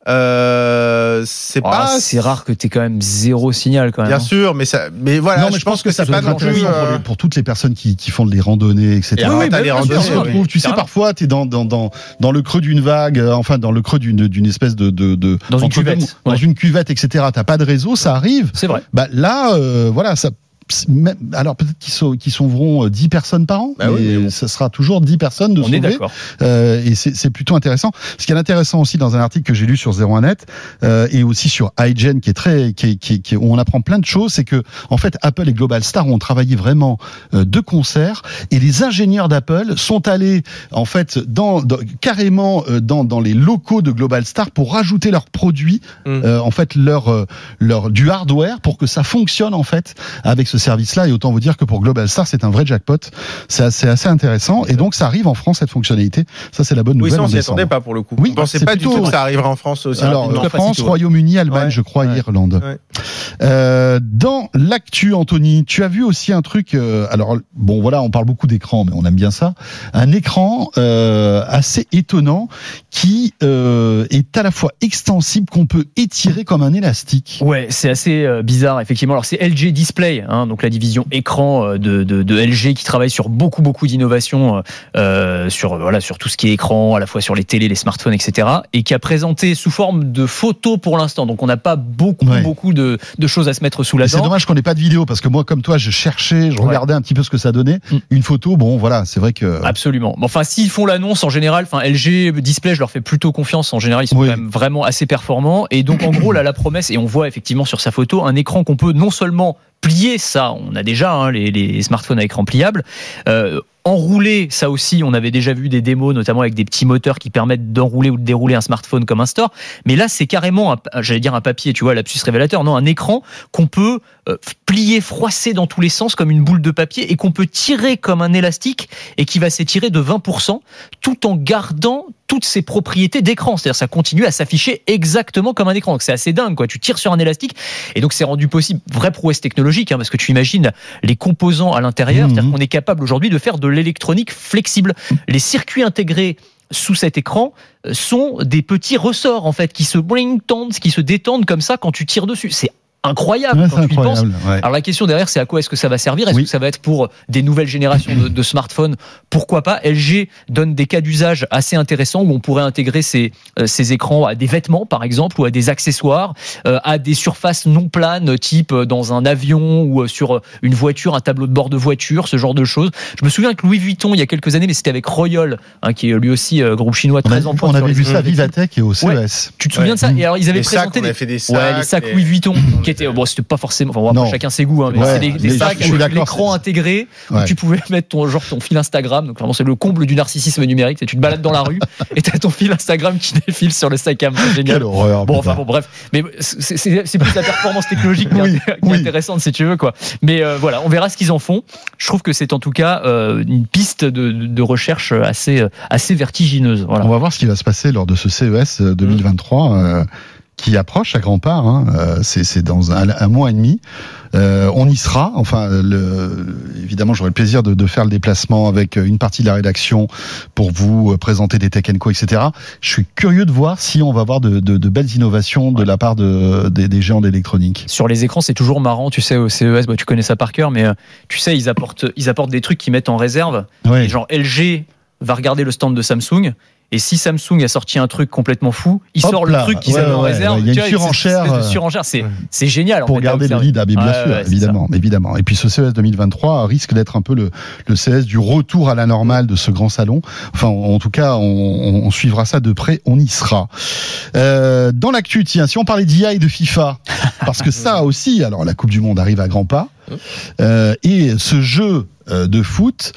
Euh, c'est Ah, pas. c'est rare que tu aies quand même zéro signal quand même. Bien hein. sûr, mais ça, mais voilà, non, mais je, pense que, ça c'est peut pas être non plus. euh, pour toutes les personnes qui, qui font des randonnées, etc. Et alors, oui, t'as bah, les bien sûr, Tu oui. sais, parfois, tu es dans, dans, dans, dans le creux d'une vague, euh, enfin, dans le creux d'une d'une espèce de. de, de Dans une cuvette, Dans ouais. une cuvette, etc. T'as pas de réseau, ça arrive. C'est vrai. Bah, là, euh, voilà, ça. Alors peut-être qu'ils sau- qu'ils sauveront euh, 10 personnes par an, Bah oui, mais bon. ça sera toujours 10 personnes de On est sauver. d'accord. Euh, et c'est plutôt intéressant. Ce qui est intéressant aussi dans un article que j'ai lu sur 01net euh, et aussi sur iGen qui est très qui est, qui est- qui est- où on apprend plein de choses, c'est que en fait Apple et Global Star ont travaillé vraiment euh, de concert et les ingénieurs d'Apple sont allés en fait dans, dans- carrément euh, dans dans les locaux de Global Star pour rajouter leurs produits Mm. euh, en fait leur euh, leur du hardware pour que ça fonctionne en fait avec ce service-là et autant vous dire que pour Global Star c'est un vrai jackpot. C'est assez, assez intéressant et donc ça arrive en France cette fonctionnalité. Ça c'est la bonne Oui, nouvelle. ça, on s'y attendait pas pour le coup. Oui, on pensait c'est pas du tout que ça arriverait en France aussi Alors, rapidement. pas France. Royaume-Uni, Allemagne, Ouais. je crois, Ouais. Irlande. Ouais. Euh, dans l'actu, Anthony, tu as vu aussi un truc. euh, alors, bon, voilà, on parle beaucoup d'écran, mais on aime bien ça. Un écran euh, assez étonnant qui euh, est à la fois extensible, qu'on peut étirer comme un élastique. Ouais, c'est assez euh, bizarre effectivement. Alors c'est LG Display, hein, donc la division écran euh, de, de, de LG qui travaille sur beaucoup beaucoup d'innovations euh, sur voilà sur tout ce qui est écran, à la fois sur les télés, les smartphones, etc. Et qui a présenté sous forme de photos pour l'instant. Donc on n'a pas beaucoup Ouais. beaucoup de, de choses à se mettre sous la Et C'est dent. dommage qu'on n'ait pas de vidéo parce que moi, comme toi, je cherchais, je Ouais. regardais un petit peu ce que ça donnait. Mm. Une photo, bon, voilà, c'est vrai que. Absolument. Enfin, s'ils font l'annonce en général, enfin LG Display, je leur fais plutôt confiance. En général, ils sont Oui. quand même vraiment assez performants. Et donc, en gros, là, la promesse, et on voit effectivement sur sa photo un écran qu'on peut non seulement plier, ça, on a déjà hein, les, smartphones à écran pliable. Euh, enrouler, ça aussi, on avait déjà vu des démos, notamment avec des petits moteurs qui permettent d'enrouler ou de dérouler un smartphone comme un store. Mais là, c'est carrément, j'allais dire un papier, tu vois, lapsus révélateur, non, un écran qu'on peut euh, plier, froisser dans tous les sens comme une boule de papier et qu'on peut tirer comme un élastique et qui va s'étirer de 20% tout en gardant toutes ses propriétés d'écran. C'est-à-dire ça continue à s'afficher exactement comme un écran. Donc c'est assez dingue, quoi. Tu tires sur un élastique et donc c'est rendu possible, vraie prouesse technologique, hein, parce que tu imagines les composants à l'intérieur. Mhm. C'est-à-dire qu'on est capable aujourd'hui de faire de l'électronique flexible. Les circuits intégrés sous cet écran euh, sont des petits ressorts en fait qui se tendent, qui se détendent comme ça quand tu tires dessus. C'est incroyable Ouais, quand tu y penses. ouais. Alors la question derrière, c'est à quoi est-ce que ça va servir? Est-ce Oui. que ça va être pour des nouvelles générations de, de smartphones? Pourquoi pas? LG donne des cas d'usage assez intéressants où on pourrait intégrer ces, euh, ces écrans à des vêtements, par exemple, ou à des accessoires, euh, à des surfaces non planes, type euh, dans un avion ou sur une voiture, un tableau de bord de voiture, ce genre de choses. Je me souviens que Louis Vuitton, il y a quelques années, mais c'était avec Royal, hein, qui est lui aussi euh, groupe chinois très en pointe on avait vu ça à. Vivatech et au CES. Tu te souviens Ouais. de ça? Et alors ils avaient Les sacs, présenté on des... fait des sacs. Ouais, les sacs les- Louis Vuitton, qui était bon c'était pas forcément enfin bon, chacun ses goûts hein, mais Ouais, c'est des, sacs avec l'écran intégré Ouais. où tu pouvais mettre ton genre ton fil Instagram donc vraiment c'est le comble du narcissisme numérique c'est tu te balades dans la rue *laughs* et t'as ton fil Instagram qui défile sur le sac à main génial Quelle horreur. Bon, enfin bon, bref. Mais c'est- plus la performance technologique qui est, Oui, qui est oui. intéressante, si tu veux, quoi. Mais euh, voilà, on verra ce qu'ils en font. Je trouve que c'est en tout cas euh, une piste de, de recherche assez, euh, assez vertigineuse. Voilà. On va voir ce qui va se passer lors de ce CES euh, 2023 euh, qui approche à grands pas. Hein. Euh, c'est dans un, un mois et demi. Euh, on y sera. Enfin, le, évidemment, j'aurai le plaisir de, de faire le déplacement avec une partie de la rédaction pour vous euh, présenter des tech co, etc. Je suis curieux de voir si on va avoir de, de- de belles innovations de la part de, des, des géants d'électronique. Sur les écrans, c'est toujours marrant, tu sais, au CES, bah, tu connais ça par cœur, mais euh, tu sais, ils apportent, ils apportent des trucs qu'ils mettent en réserve. Ouais. Et genre, LG va regarder le stand de Samsung. Et si Samsung a sorti un truc complètement fou, il Hop sort là. le truc qu'ils Ouais, avaient en réserve. ouais. Il y a une surenchère, euh, de surenchère, c'est ouais. c'est génial. en pour fait, à garder le lead, ah, mais bien Ouais, sûr, évidemment, évidemment. Et puis ce CES 2023 risque d'être un peu le, le CES du retour à la normale de ce grand salon. Enfin, en, en tout cas, on, on- on suivra ça de près, on y sera. Euh, dans l'actu, tiens, si on parlait d'IA et de FIFA, parce que ça *laughs* aussi, alors la Coupe du Monde arrive à grands pas, euh, et ce jeu de foot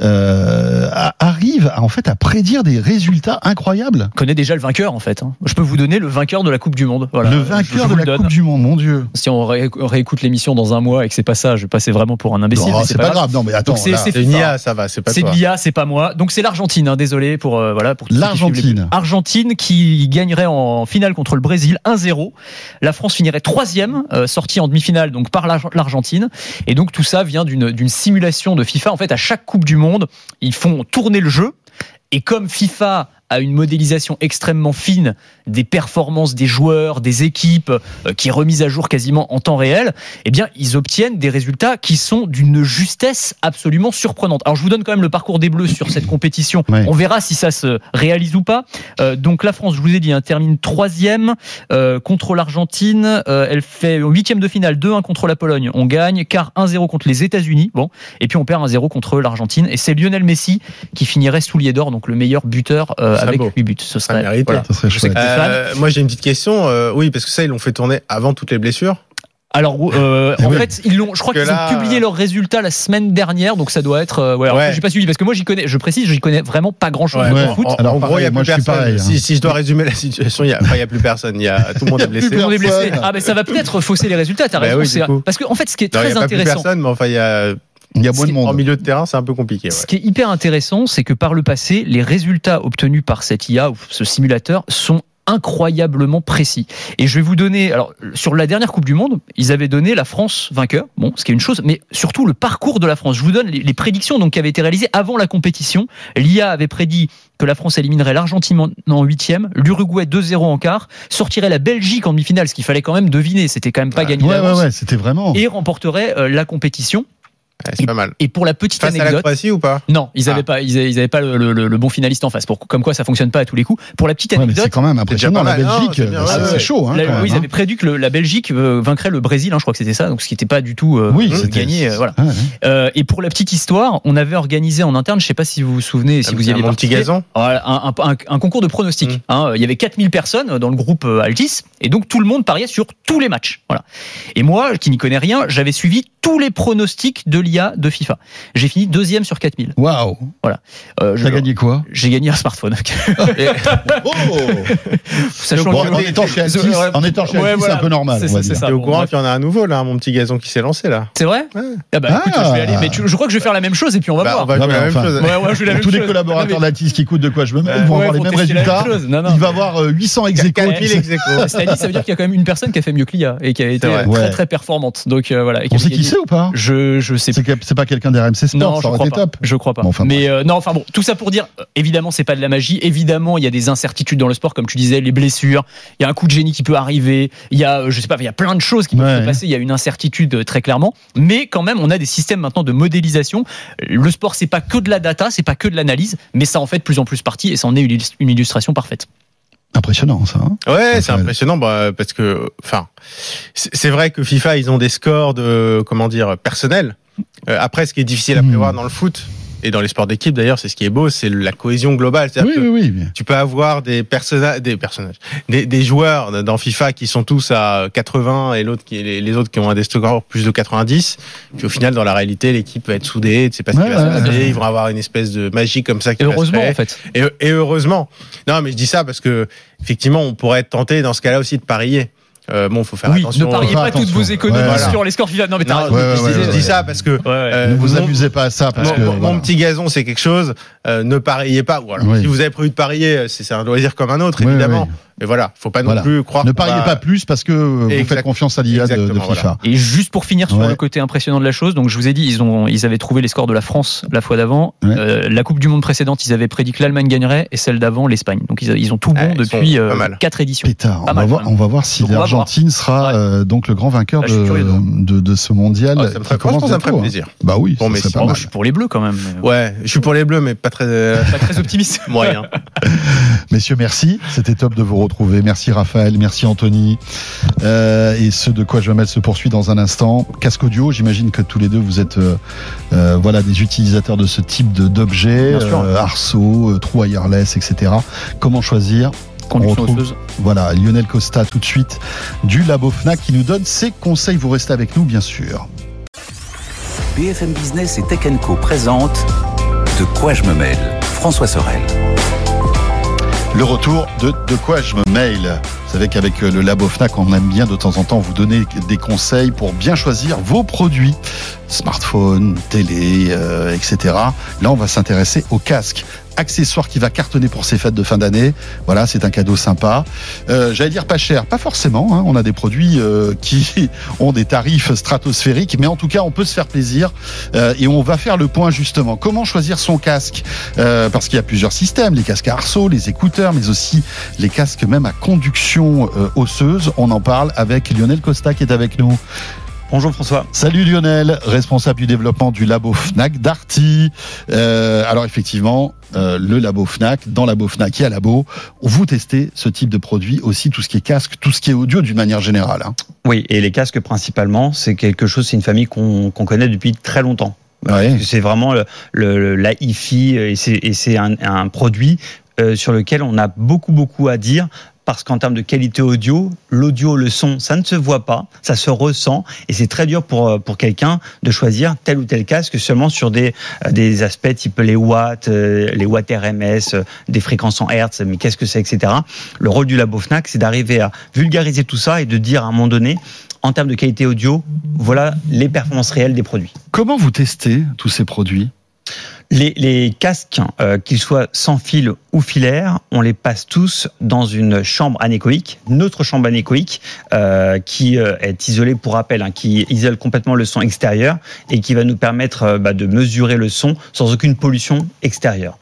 euh, arrive à, en fait à prédire des résultats incroyables. On connaît déjà le vainqueur en fait. hein. Je peux vous donner le vainqueur de la Coupe du Monde. Voilà. le vainqueur de le la donne. Coupe du Monde, mon Dieu. Si on ré- réécoute l'émission dans un mois et que c'est pas ça, je vais passer vraiment pour un imbécile. Oh, mais c'est pas grave. Non, mais attends. C'est- là- c'est C'est une FIFA. IA, ça va, c'est pas C'est l'IA, c'est pas moi. Donc c'est l'Argentine, hein, désolé pour euh, voilà pour L'Argentine. Argentine qui gagnerait en finale contre le Brésil 1-0. La France finirait troisième, euh, sortie en demi-finale donc par l'Ar- l'Argentine. Et donc tout ça vient d'une simulation de FIFA. En fait, à chaque Coupe du Monde, ils font tourner le jeu. Et comme FIFA a une modélisation extrêmement fine des performances des joueurs, des équipes, euh, qui est remise à jour quasiment en temps réel, eh bien, ils obtiennent des résultats qui sont d'une justesse absolument surprenante. Alors, je vous donne quand même le parcours des Bleus sur cette compétition. Ouais. On verra si ça se réalise ou pas. Euh, donc, la France, je vous ai dit, hein, termine troisième euh, contre l'Argentine. Euh, elle fait huitième de finale 2-1 contre la Pologne. On gagne, quart 1-0 contre les États-Unis. Bon, et puis on perd 1-0 contre l'Argentine. Et c'est Lionel Messi qui finirait soulier d'or, donc le meilleur buteur avec beau. 8 buts. Ce serait mérité. voilà. Ça serait Je sais chouette. que t'es fan. Euh, moi j'ai une petite question. euh, oui, parce que ça ils l'ont fait tourner avant toutes les blessures. Alors, euh, en oui. fait, ils l'ont. Je crois qu'ils là- ont publié leurs résultats la semaine dernière, donc ça doit être. euh, ouais, Ouais. j'ai pas suivi parce que moi j'y connais. Je précise, j'y connais vraiment pas grand chose Ouais, foot. En, Alors, en gros, il y a plus personne. pareil, hein. si, si je dois résumer la situation, il y a, enfin, il y a plus personne. Il y a tout le monde est blessé. *laughs* Tout le monde est blessé. Ah, mais ça va peut-être fausser les résultats. T'as Bah raison. oui. Parce que en fait, ce qui est Non, il très y a pas plus intéressant, personne, mais enfin il y a Il y a moins de en monde. milieu de terrain, c'est un peu compliqué. ouais. Ce qui est hyper intéressant, c'est que par le passé, les résultats obtenus par cette IA ou ce simulateur sont incroyablement précis. Et je vais vous donner, alors sur la dernière Coupe du Monde, ils avaient donné la France vainqueur, bon, ce qui est une chose, mais surtout le parcours de la France. Je vous donne les, les prédictions donc qui avaient été réalisées avant la compétition. L'IA avait prédit que la France éliminerait l'Argentine en- en huitième, l'Uruguay 2-0 en quart, sortirait la Belgique en demi-finale, ce qu'il fallait quand même deviner, c'était quand même pas Ouais. gagné Ouais, ouais, ouais, c'était vraiment. et remporterait euh, la compétition. Ouais, c'est pas mal. Et pour la petite Face à la anecdote, Croatie ou pas non, ils avaient Ah. pas, ils avaient, ils avaient pas le, le- le bon finaliste en face. Pour, comme quoi, ça fonctionne pas à tous les coups. Pour la petite Ouais, mais anecdote, c'est quand même impressionnant. La mal. Non, Belgique, c'est c'est ouais, c'est ouais. chaud. Hein, la- quand même, oui, ils hein. avaient prédit que le- la Belgique vaincrait le Brésil. hein, je crois que c'était ça. Donc, ce qui n'était pas du tout euh, Oui, gagné. euh, voilà. Ouais, ouais. Euh, et pour la petite histoire, on avait organisé en interne, je sais pas si vous vous souvenez, si Ah, vous y aviez un petit gazon un, un- un- un concours de pronostics. Mm. hein. il y avait 4000 personnes dans le groupe Altis, et donc tout le monde pariait sur tous les matchs. Voilà. Et moi, qui n'y connais rien, j'avais suivi tous les pronostics de l'IA de FIFA. J'ai fini deuxième sur 4000. Waouh. Euh, je- T'as gagné quoi? J'ai gagné un smartphone. *laughs* Oh Sachant Bon, que- En étant chez Altis, Ouais, en étant chez ouais, Altis, c'est voilà. un peu normal. C'est ça. T'es au courant qu'il y en a un nouveau là, mon petit gazon qui s'est lancé là C'est vrai? Ouais. Ah bah écoute, Ah. je vais aller. Mais tu- je crois que je vais faire la même chose et puis on va Bah, voir. on va Non, jouer mais la même enfin. chose. Ouais, ouais, je vais la même Tous les collaborateurs d'Altis qui coûtent de quoi je me vont ouais, avoir les mêmes résultats. Il va avoir euh, 800 ex aequo. 4000 ex aequo. Cela dit, ça veut dire qu'il y a quand même une personne qui a fait mieux que l'IA et qui a été euh, très très performante. Donc euh, voilà. On sait qui c'est ou pas Je je sais C'est pas quelqu'un des RMC Sport, Non, ça je crois pas. top. Je crois pas. Bon, enfin, mais euh, non, enfin bon, tout ça pour dire, euh, évidemment, c'est pas de la magie. Évidemment, il y a des incertitudes dans le sport, comme tu disais, les blessures. Il y a un coup de génie qui peut arriver. Il y a, euh, je sais pas, il y a plein de choses qui peuvent se passer. Il y a une incertitude très clairement. Mais quand même, on a des systèmes maintenant de modélisation. Le sport, c'est pas que de la data, c'est pas que de l'analyse, mais ça en fait de plus en plus partie et ça en est une illustration parfaite. Impressionnant, ça. hein. Ouais, c'est impressionnant bah, parce que, enfin, c'est c'est vrai que FIFA, ils ont des scores de, comment dire, personnels. Euh, après, ce qui est difficile à Hmm. prévoir dans le foot, et dans les sports d'équipe d'ailleurs, c'est ce qui est beau, c'est la cohésion globale. Oui, que oui, oui. tu peux avoir des personnages, des personnages, des, des joueurs dans FIFA qui sont tous à 80 et l'autre qui, les, les autres qui ont un des scores plus de 90. Puis au final, dans la réalité, l'équipe va être soudée, tu sais pas ce qui Ouais, va se ouais, passer, ouais. ils vont avoir une espèce de magie comme ça qui Et va se heureusement, créer. en fait. Et, et heureusement. Non, mais je dis ça parce que effectivement, on pourrait être tenté dans ce cas-là aussi de parier. Euh, bon, faut faire Oui, attention. ne pariez pas toutes vos économies Ouais, voilà. sur les scores FIFA. Non, mais t'as ouais, je, ouais, dis- je ouais, dis ça parce que Ouais, ouais. euh, ne vous mon- amusez pas à ça parce mon, que mon- voilà. mon petit gazon, c'est quelque chose. euh, ne pariez pas. Ou alors, Oui. si vous avez prévu de parier, euh, c'est un loisir comme un autre, évidemment. oui. Mais voilà, faut pas Voilà. non plus croire. ne pariez va- pas plus parce que vous faites Exact- confiance à l'IA de, de FIFA. Et juste pour finir sur Ouais. le côté impressionnant de la chose, donc je vous ai dit, ils ont, ils avaient trouvé les scores de la France la fois d'avant. Ouais. Euh, la Coupe du Monde précédente, ils avaient prédit que l'Allemagne gagnerait et celle d'avant l'Espagne. Donc ils, ils ont tout bon Ouais, ils depuis euh, quatre éditions. Pétard, Pas on va, voir, on va voir si va l'Argentine sera Ouais. euh, donc le grand vainqueur Ah, de, ce mondial. Ah, Ça me ferait, commence franchement, ça me ferait bientôt, hein. plaisir. Bah oui, Bon, ça mais serait si- pas mal. je suis pour les bleus quand même. Ouais, je suis pour les bleus, mais pas très euh, Pas très optimiste. *laughs* moyen. *laughs* Messieurs, merci. C'était top de vous retrouver. Merci Raphaël, merci Anthony. Euh, et ce de quoi je vais mettre se poursuit dans un instant. Casque audio, j'imagine que tous les deux vous êtes euh, voilà des utilisateurs de ce type d'objets, Bien sûr. euh, arceaux, euh, trous wireless, etc. Comment choisir? Conduction retrouve- osseuse. Voilà, Lionel Costa tout de suite du Labo Fnac qui nous donne ses conseils. Vous restez avec nous, bien sûr. BFM Business et Tech Co présente De quoi je me mêle François Sorel. Le retour de De quoi je me mail. Savez qu'avec euh, le Labo Fnac, on aime bien de temps en temps vous donner des conseils pour bien choisir vos produits. Smartphone, télé, euh, etc. Là, on va s'intéresser au casque. Accessoire qui va cartonner pour ces fêtes de fin d'année. Voilà, c'est un cadeau sympa. Euh, J'allais dire pas cher, pas forcément. hein. On a des produits qui *laughs* ont des tarifs stratosphériques, mais en tout cas, on peut se faire plaisir. Et on va faire le point justement. Comment choisir son casque? Parce qu'il y a plusieurs systèmes les casques à arceaux, les écouteurs, mais aussi les casques même à conduction euh, osseuse. On en parle avec Lionel Costa qui est avec nous. Bonjour François. Salut Lionel, responsable du développement du labo Fnac d'Arty. Euh, alors effectivement, euh, le labo Fnac, dans labo Fnac et à labo, vous testez ce type de produit, aussi tout ce qui est casque, tout ce qui est audio d'une manière générale. hein. Oui, et les casques principalement, c'est quelque chose, c'est une famille qu'on connaît depuis très longtemps. Ouais. C'est vraiment le, le- la hi-fi et c'est et c'est un, un produit euh, sur lequel on a beaucoup beaucoup à dire parce qu'en termes de qualité audio, l'audio, le son, ça ne se voit pas, ça se ressent et c'est très dur pour euh, quelqu'un de choisir tel ou tel casque seulement sur des euh, des aspects type les watts, euh, les watts RMS, des fréquences en hertz, mais qu'est-ce que c'est, etc. Le rôle du labo Fnac, c'est d'arriver à vulgariser tout ça et de dire à un moment donné, en termes de qualité audio, voilà les performances réelles des produits. Comment vous testez tous ces produits? Les, les casques, euh, qu'ils soient sans fil ou filaire, on les passe tous dans une chambre anéchoïque, notre chambre anéchoïque, euh, qui euh, est isolée pour rappel, hein, qui isole complètement le son extérieur et qui va nous permettre euh, bah, de mesurer le son sans aucune pollution extérieure.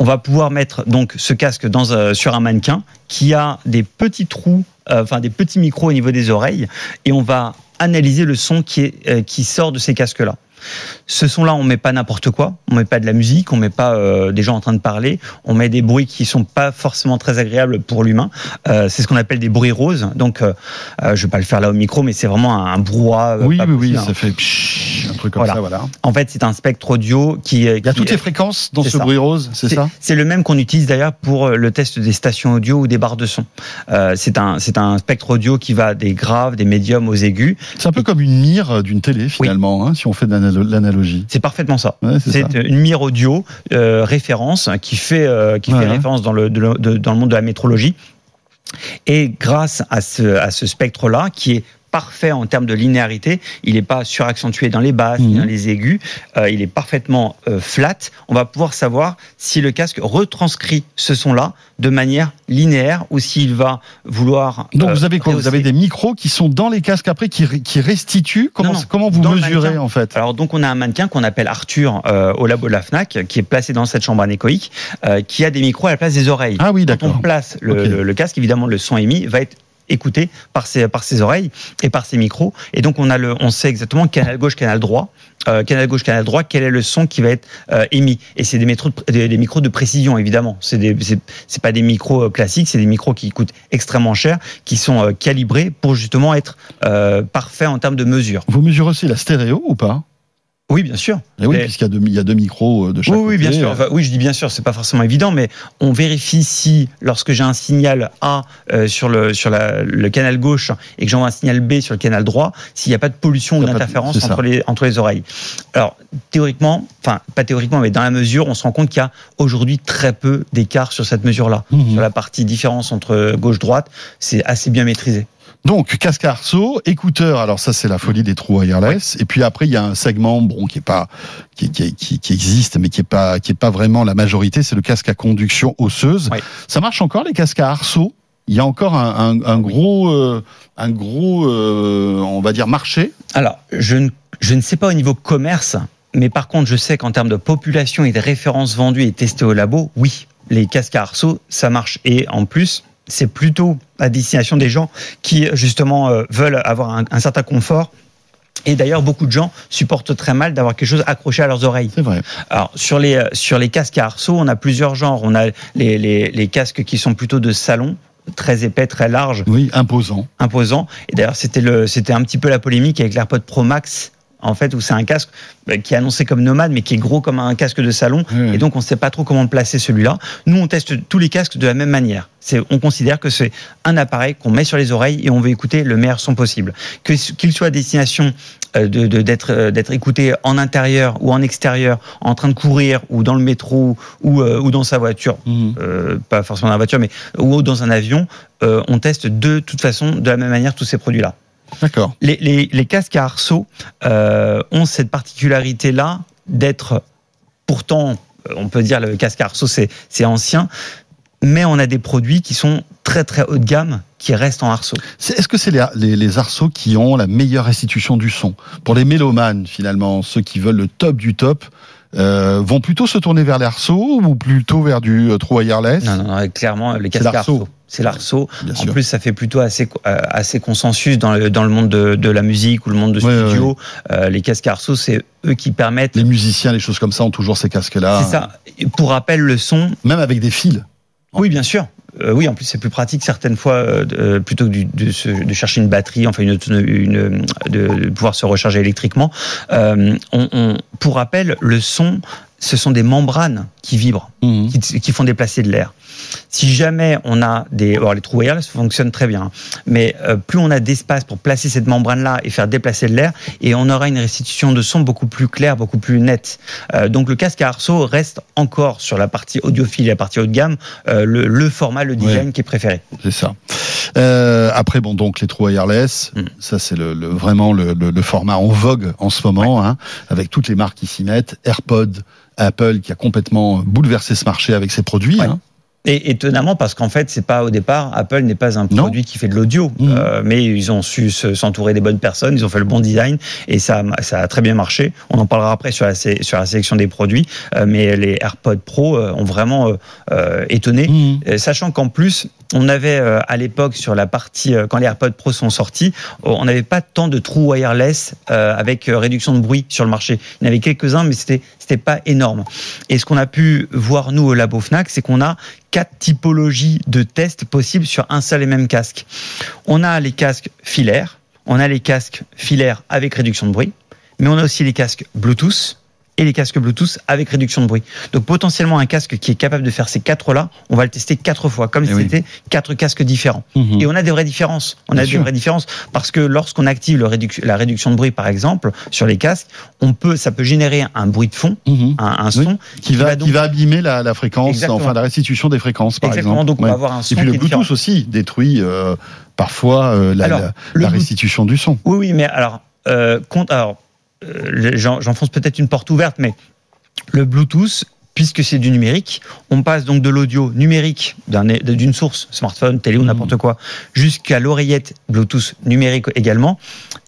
On va pouvoir mettre donc ce casque dans, euh, sur un mannequin qui a des petits trous, euh, enfin des petits micros au niveau des oreilles, et on va analyser le son qui, est, euh, qui sort de ces casques-là. Ce son-là, on met pas n'importe quoi. On met pas de la musique, on met pas euh, des gens en train de parler. On met des bruits qui sont pas forcément très agréables pour l'humain. Euh, c'est ce qu'on appelle des bruits roses. Donc, euh, euh, je vais pas le faire là au micro, mais c'est vraiment un, brouhaha. Oui, oui, oui, possible, hein. ça fait pshhh, un truc comme Voilà. ça, voilà. En fait, c'est un spectre audio qui. Il y a toutes les fréquences dans ce ça. bruit rose, c'est ça? c'est le même qu'on utilise d'ailleurs pour le test des stations audio ou des barres de son. C'est un, c'est un spectre audio qui va des graves, des médiums aux aigus. C'est un peu comme une mire d'une télé finalement, hein, si on fait de l'analo- l'analogie. C'est parfaitement ça. Ouais, c'est une mire audio euh, référence qui fait euh, qui fait référence dans le de- de- dans le monde de la métrologie. Et grâce à ce à ce spectre là qui est parfait en termes de linéarité, il n'est pas suraccentué dans les basses Mhm. dans les aigus, euh, il est parfaitement euh, flat. On va pouvoir savoir si le casque retranscrit ce son-là de manière linéaire ou s'il va vouloir. Donc euh, vous avez quoi? Vous avez des micros qui sont dans les casques après qui, qui restituent? Comment, Non, non, comment vous dans mesurez en fait? Alors donc on a un mannequin qu'on appelle Arthur au labo de la Fnac, qui est placé dans cette chambre anéchoïque, qui a des micros à la place des oreilles. Ah oui, Quand d'accord. on place le, Ok. le- le casque, évidemment le son émis va être écouté par ses, par ses oreilles et par ses micros. Et donc on a le, on sait exactement canal gauche, canal droit, euh, canal gauche, canal droit, quel est le son qui va être euh, émis. Et c'est des, des, des micros de précision évidemment. C'est, c'est pas des micros euh, classiques, c'est des micros qui coûtent extrêmement cher, qui sont euh, calibrés pour justement être euh, parfaits en termes de mesure. Vous mesurez aussi la stéréo ou pas? Oui, bien sûr. Et oui, Mais- puisqu'il y a deux, il y a deux micros euh, de chaque Oui, oui, bien côté. sûr. Enfin, oui, je dis bien sûr, c'est pas forcément évident, mais on vérifie si, lorsque j'ai un signal A euh, sur le sur la- le canal gauche et que j'envoie un signal B sur le canal droit, s'il n'y a pas de pollution ou d'interférence ça. entre les entre les oreilles. Alors théoriquement, enfin pas théoriquement, mais dans la mesure, on se rend compte qu'il y a aujourd'hui très peu d'écart sur cette mesure-là. Mhm. Sur la partie différence entre gauche droite, c'est assez bien maîtrisé. Donc casque à arceau, écouteurs. Alors ça c'est la folie des trous wireless. Et puis après il y a un segment bon qui est pas qui, qui, qui, qui existe mais qui est pas qui est pas vraiment la majorité. C'est le casque à conduction osseuse. Ça marche encore les casques à arceau? Il y a encore un, un, un gros euh, un gros euh, on va dire marché? Alors, je ne, je ne sais pas au niveau commerce, mais par contre, je sais qu'en termes de population et de références vendues et testées au labo, oui, les casques à arceau, ça marche. Et en plus, c'est plutôt à destination des gens qui, justement, euh, veulent avoir un, un certain confort. Et d'ailleurs, beaucoup de gens supportent très mal d'avoir quelque chose accroché à leurs oreilles. C'est vrai. Alors sur les euh, sur les casques à arceau, on a plusieurs genres. On a les, les, les casques qui sont plutôt de salon, très épais, très larges, Oui, imposant. imposant. Et d'ailleurs, c'était le, c'était un petit peu la polémique avec l'AirPod Pro Max, en fait, où c'est un casque euh, qui est annoncé comme nomade, mais qui est gros comme un casque de salon. Et donc, on ne sait pas trop comment le placer celui-là. Nous, on teste tous les casques de la même manière. On considère que c'est un appareil qu'on met sur les oreilles et on veut écouter le meilleur son possible. Qu'il soit à destination euh, de, de- d'être, euh, d'être écouté en intérieur ou en extérieur, en train de courir ou dans le métro ou, euh, ou dans sa voiture, Mhm. euh, pas forcément dans la voiture, mais ou dans un avion, euh, on teste de toute façon de la même manière tous ces produits-là. D'accord. Les, les, les casques à arceau euh, ont cette particularité-là d'être pourtant, euh, on peut dire le casque à arceau c'est c'est ancien, mais on a des produits qui sont très très haut de gamme qui restent en arceau. C'est- Est-ce que c'est les, les, les arceaux qui ont la meilleure restitution du son? Pour les mélomanes, finalement, ceux qui veulent le top du top, euh, vont plutôt se tourner vers les arceaux ou plutôt vers du euh, true wireless Non, non, non, clairement les C'est casques l'arceau. arceau. C'est l'arceau. En sûr. plus, ça fait plutôt assez, euh, assez consensus dans le, dans le monde de, de la musique ou le monde de Ouais, studio. Euh, les casques arceau, c'est eux qui permettent. Les musiciens, les choses comme ça ont toujours ces casques-là. C'est ça. Pour rappel, le son, Même avec des fils. Oui, bien sûr. Euh, oui, en plus c'est plus pratique certaines fois euh, euh, plutôt que du- de, chercher une batterie, enfin une, une de, pouvoir se recharger électriquement. On- pour rappel, le son, ce sont des membranes qui vibrent, Mhm. qui, qui font déplacer de l'air. Si jamais on a des, alors les trous wireless fonctionnent très bien, mais euh, plus on a d'espace pour placer cette membrane-là et faire déplacer de l'air, et on aura une restitution de son beaucoup plus claire, beaucoup plus nette. Euh, donc le casque à arceau reste encore sur la partie audiophile et la partie haut de gamme euh, le, le format, le design qui est préféré. C'est ça. Après, bon, donc les trous wireless, Mm. ça c'est le, le- vraiment le, format en vogue en ce moment, hein, avec toutes les marques qui s'y mettent. AirPod, Apple qui a complètement bouleversé ce marché avec ses produits. Ouais. hein. Et étonnamment, parce qu'en fait, c'est pas au départ, Apple n'est pas un Non. produit qui fait de l'audio, Mhm. euh, mais ils ont su se- s'entourer des bonnes personnes, ils ont fait le bon design et ça, a- ça a très bien marché. On en parlera après sur la, sé- sur la sélection des produits, euh, mais les AirPods Pro euh, ont vraiment euh, étonné. Euh, Sachant qu'en plus, on avait à l'époque sur la partie quand les AirPods Pro sont sortis, euh, on n'avait pas tant de trous wireless avec réduction de bruit sur le marché. Il y en avait quelques-uns, mais c'était c'était pas énorme. Et ce qu'on a pu voir nous au labo Fnac, c'est qu'on a quatre typologies de tests possibles sur un seul et même casque. On a les casques filaires, on a les casques filaires avec réduction de bruit, mais on a aussi les casques Bluetooth et les casques Bluetooth avec réduction de bruit. Donc potentiellement un casque qui est capable de faire ces quatre-là, on va le tester quatre fois, comme Eh si oui. c'était quatre casques différents. Mhm. Et on a des vraies différences. On Bien a des vraies différences parce que lorsqu'on active le réduc- la réduction de bruit, par exemple, sur les casques, on peut, ça peut générer un bruit de fond, Mhm. un, un Oui. son Qui va, donc- qui va abîmer la, la fréquence, Exactement. enfin la restitution des fréquences, par exactement. exemple. Donc on va avoir un son Et puis le différent. Bluetooth aussi détruit euh, parfois euh, la, Alors, la- le la Bluetooth- restitution du son. Oui, oui, mais alors, euh, compte, alors, j'enfonce peut-être une porte ouverte, mais le Bluetooth, puisque c'est du numérique, on passe donc de l'audio numérique d'un- d'une source, smartphone, télé ou Mhm. n'importe quoi, jusqu'à l'oreillette Bluetooth numérique également.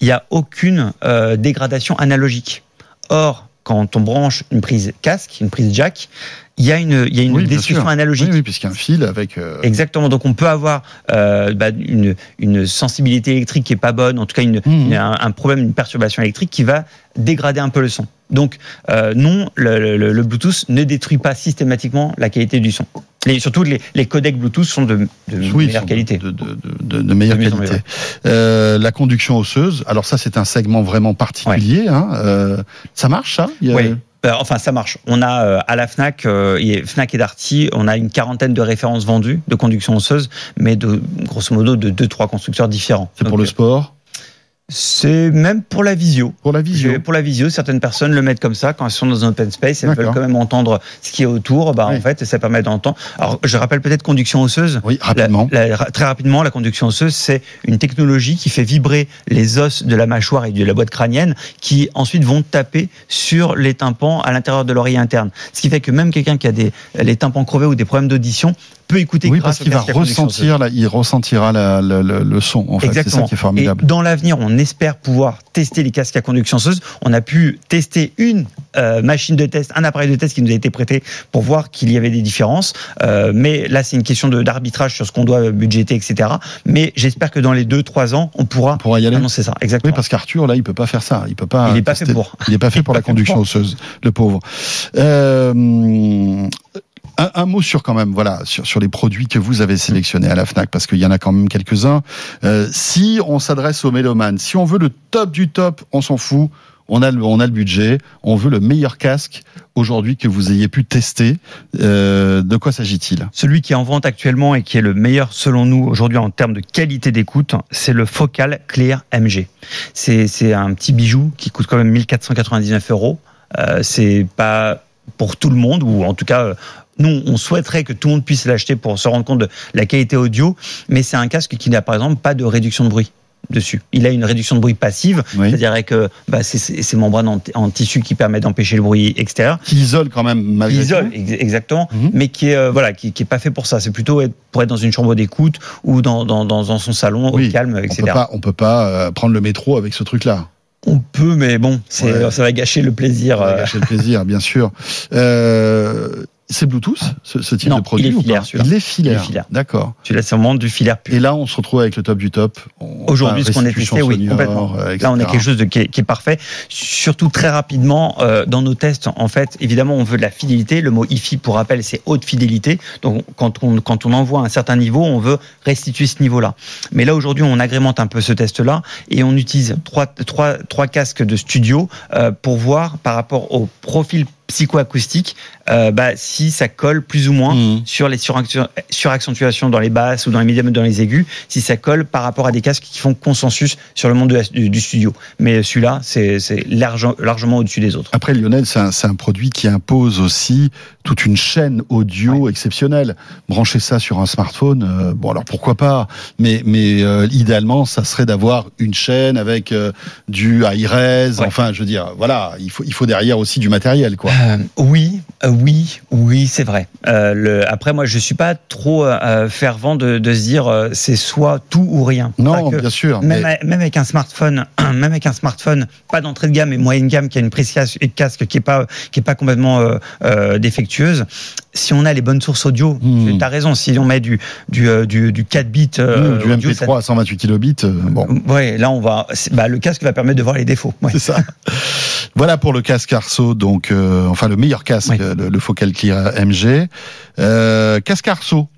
Il n'y a aucune euh, dégradation analogique. Or, quand on branche une prise casque, une prise jack, il y a une, il y a une Oui, analogique. Oui, oui, puisqu'il y a un fil avec. euh, Exactement. Donc on peut avoir euh, bah, une, une sensibilité électrique qui est pas bonne, en tout cas une, Mhm. un, un problème, une perturbation électrique qui va dégrader un peu le son. Donc euh, non, le, le- le Bluetooth ne détruit pas systématiquement la qualité du son. Les, surtout les, les codecs Bluetooth sont de, de Oui, meilleure sont qualité. De, de, meilleure qualité. Euh, la conduction osseuse, alors ça c'est un segment vraiment particulier. Hein, euh, ça marche ça Il y a- Oui. Euh, enfin, ça marche. On a euh, à la Fnac, euh, et Fnac et Darty, on a une quarantaine de références vendues de conduction osseuse, mais de grosso modo de deux trois constructeurs différents. C'est pour le sport, C'est même pour la visio. pour la visio. Pour la visio, certaines personnes le mettent comme ça quand elles sont dans un open space, elles veulent quand même entendre ce qui est autour. Bah, Oui. en fait, ça permet d'entendre. Alors, je rappelle peut-être conduction osseuse. Oui, rapidement. La- la- très rapidement, la conduction osseuse, c'est une technologie qui fait vibrer les os de la mâchoire et de la boîte crânienne, qui ensuite vont taper sur les tympans à l'intérieur de l'oreille interne. Ce qui fait que même quelqu'un qui a des les tympans crevés ou des problèmes d'audition peut écouter Oui, grâce parce qu'il va ressentir, il ressentira la- la- le, le son. En fait, c'est ça Exactement. qui est formidable. Et dans l'avenir, on espère pouvoir tester les casques à conduction osseuse. On a pu tester une euh, machine de test, un appareil de test qui nous a été prêté pour voir qu'il y avait des différences. Euh, mais là, c'est une question de- d'arbitrage sur ce qu'on doit budgéter, etc. Mais j'espère que dans les deux, trois ans, on pourra On pourra y aller. annoncer ça. Oui, Exactement. parce qu'Arthur, là, il peut pas faire ça. Il peut pas. Il n'est pas fait pour. Il n'est pas fait pour la conduction osseuse, le pauvre. Euh, un, mot sur quand même, voilà, sur, sur les produits que vous avez sélectionnés à la Fnac, parce qu'il y en a quand même quelques-uns. Euh, si on s'adresse aux mélomanes, si on veut le top du top, on s'en fout. On a, le, on a le budget, on veut le meilleur casque aujourd'hui que vous ayez pu tester. Euh, de quoi s'agit-il? Celui qui est en vente actuellement et qui est le meilleur selon nous aujourd'hui en termes de qualité d'écoute, c'est le Focal Clear MG. C'est un petit bijou qui coûte quand même 1499 euros. Euh, c'est pas pour tout le monde, ou en tout cas, nous, on souhaiterait que tout le monde puisse l'acheter pour se rendre compte de la qualité audio, mais c'est un casque qui n'a par exemple pas de réduction de bruit dessus. Il a une réduction de bruit passive, Oui. c'est-à-dire que bah, ces membranes en, en tissu qui permettent d'empêcher le bruit extérieur Qui isole quand même malgré isole tout ex- exactement, Mhm. mais qui est euh, voilà, qui, qui est pas fait pour ça. C'est plutôt être- pour être dans une chambre d'écoute ou dans, dans, dans, dans son salon Oui, au calme, On etc. peut pas, on peut pas euh, prendre le métro avec ce truc-là. On peut, mais bon, Ouais. ça va gâcher le plaisir. Ça va euh, gâcher le plaisir, bien sûr. Euh, c'est Bluetooth, ce, ce type Non, de produit il est ou filaire, pas celui-là. Il est filaire. Il est filaire. D'accord. tu laisses vraiment du filaire pur. Et là, on se retrouve avec le top du top. Aujourd'hui, ce qu'on est testé, oui, complètement. euh, Là, on a quelque chose de, qui, est, qui est parfait. Surtout très rapidement, euh, dans nos tests, en fait, évidemment, on veut de la fidélité. Le mot IFI, pour rappel, c'est haute fidélité. Donc, quand on, quand on envoie un certain niveau, on veut restituer ce niveau-là. Mais là, aujourd'hui, on agrémente un peu ce test-là et on utilise trois, trois, trois casques de studio euh, pour voir par rapport au profil psychoacoustique euh, bah, si ça colle plus ou moins Mhm. sur les suraccentuations dans les basses ou dans les médiums ou dans les aigus, si ça colle par rapport à des casques qui font consensus sur le monde de du, du studio. Mais celui-là, c'est c'est large- largement au-dessus des autres. Après, Lionel, c'est un, c'est un produit qui impose aussi toute une chaîne audio exceptionnelle. Brancher ça sur un smartphone, euh, bon alors pourquoi pas, mais, mais euh, idéalement, ça serait d'avoir une chaîne avec euh, du Ouais. enfin, je veux dire, voilà, il faut, il faut derrière aussi du matériel, quoi. Oui, oui, oui, c'est vrai. Le, après, moi, je suis pas trop fervent de, de se dire c'est soit tout ou rien. Non, que- bien sûr. Même, mais- même avec un smartphone, *clears throat* même avec un smartphone, pas d'entrée de gamme et moyenne gamme, qui a une prise casque casque qui est pas qui est pas complètement euh, Si on a les bonnes sources audio, Hmm. tu as raison. Si on met du du euh, du, du 4 bits, euh, Mmh, du audio, MP3 à 128 kilobits, euh, bon. ouais, là on va. Bah, le casque va permettre de voir les défauts. Ouais. C'est ça. Voilà pour le casque Arceau, donc euh, enfin le meilleur casque, Oui. le, le Focal Clear MG. Casque Arceau.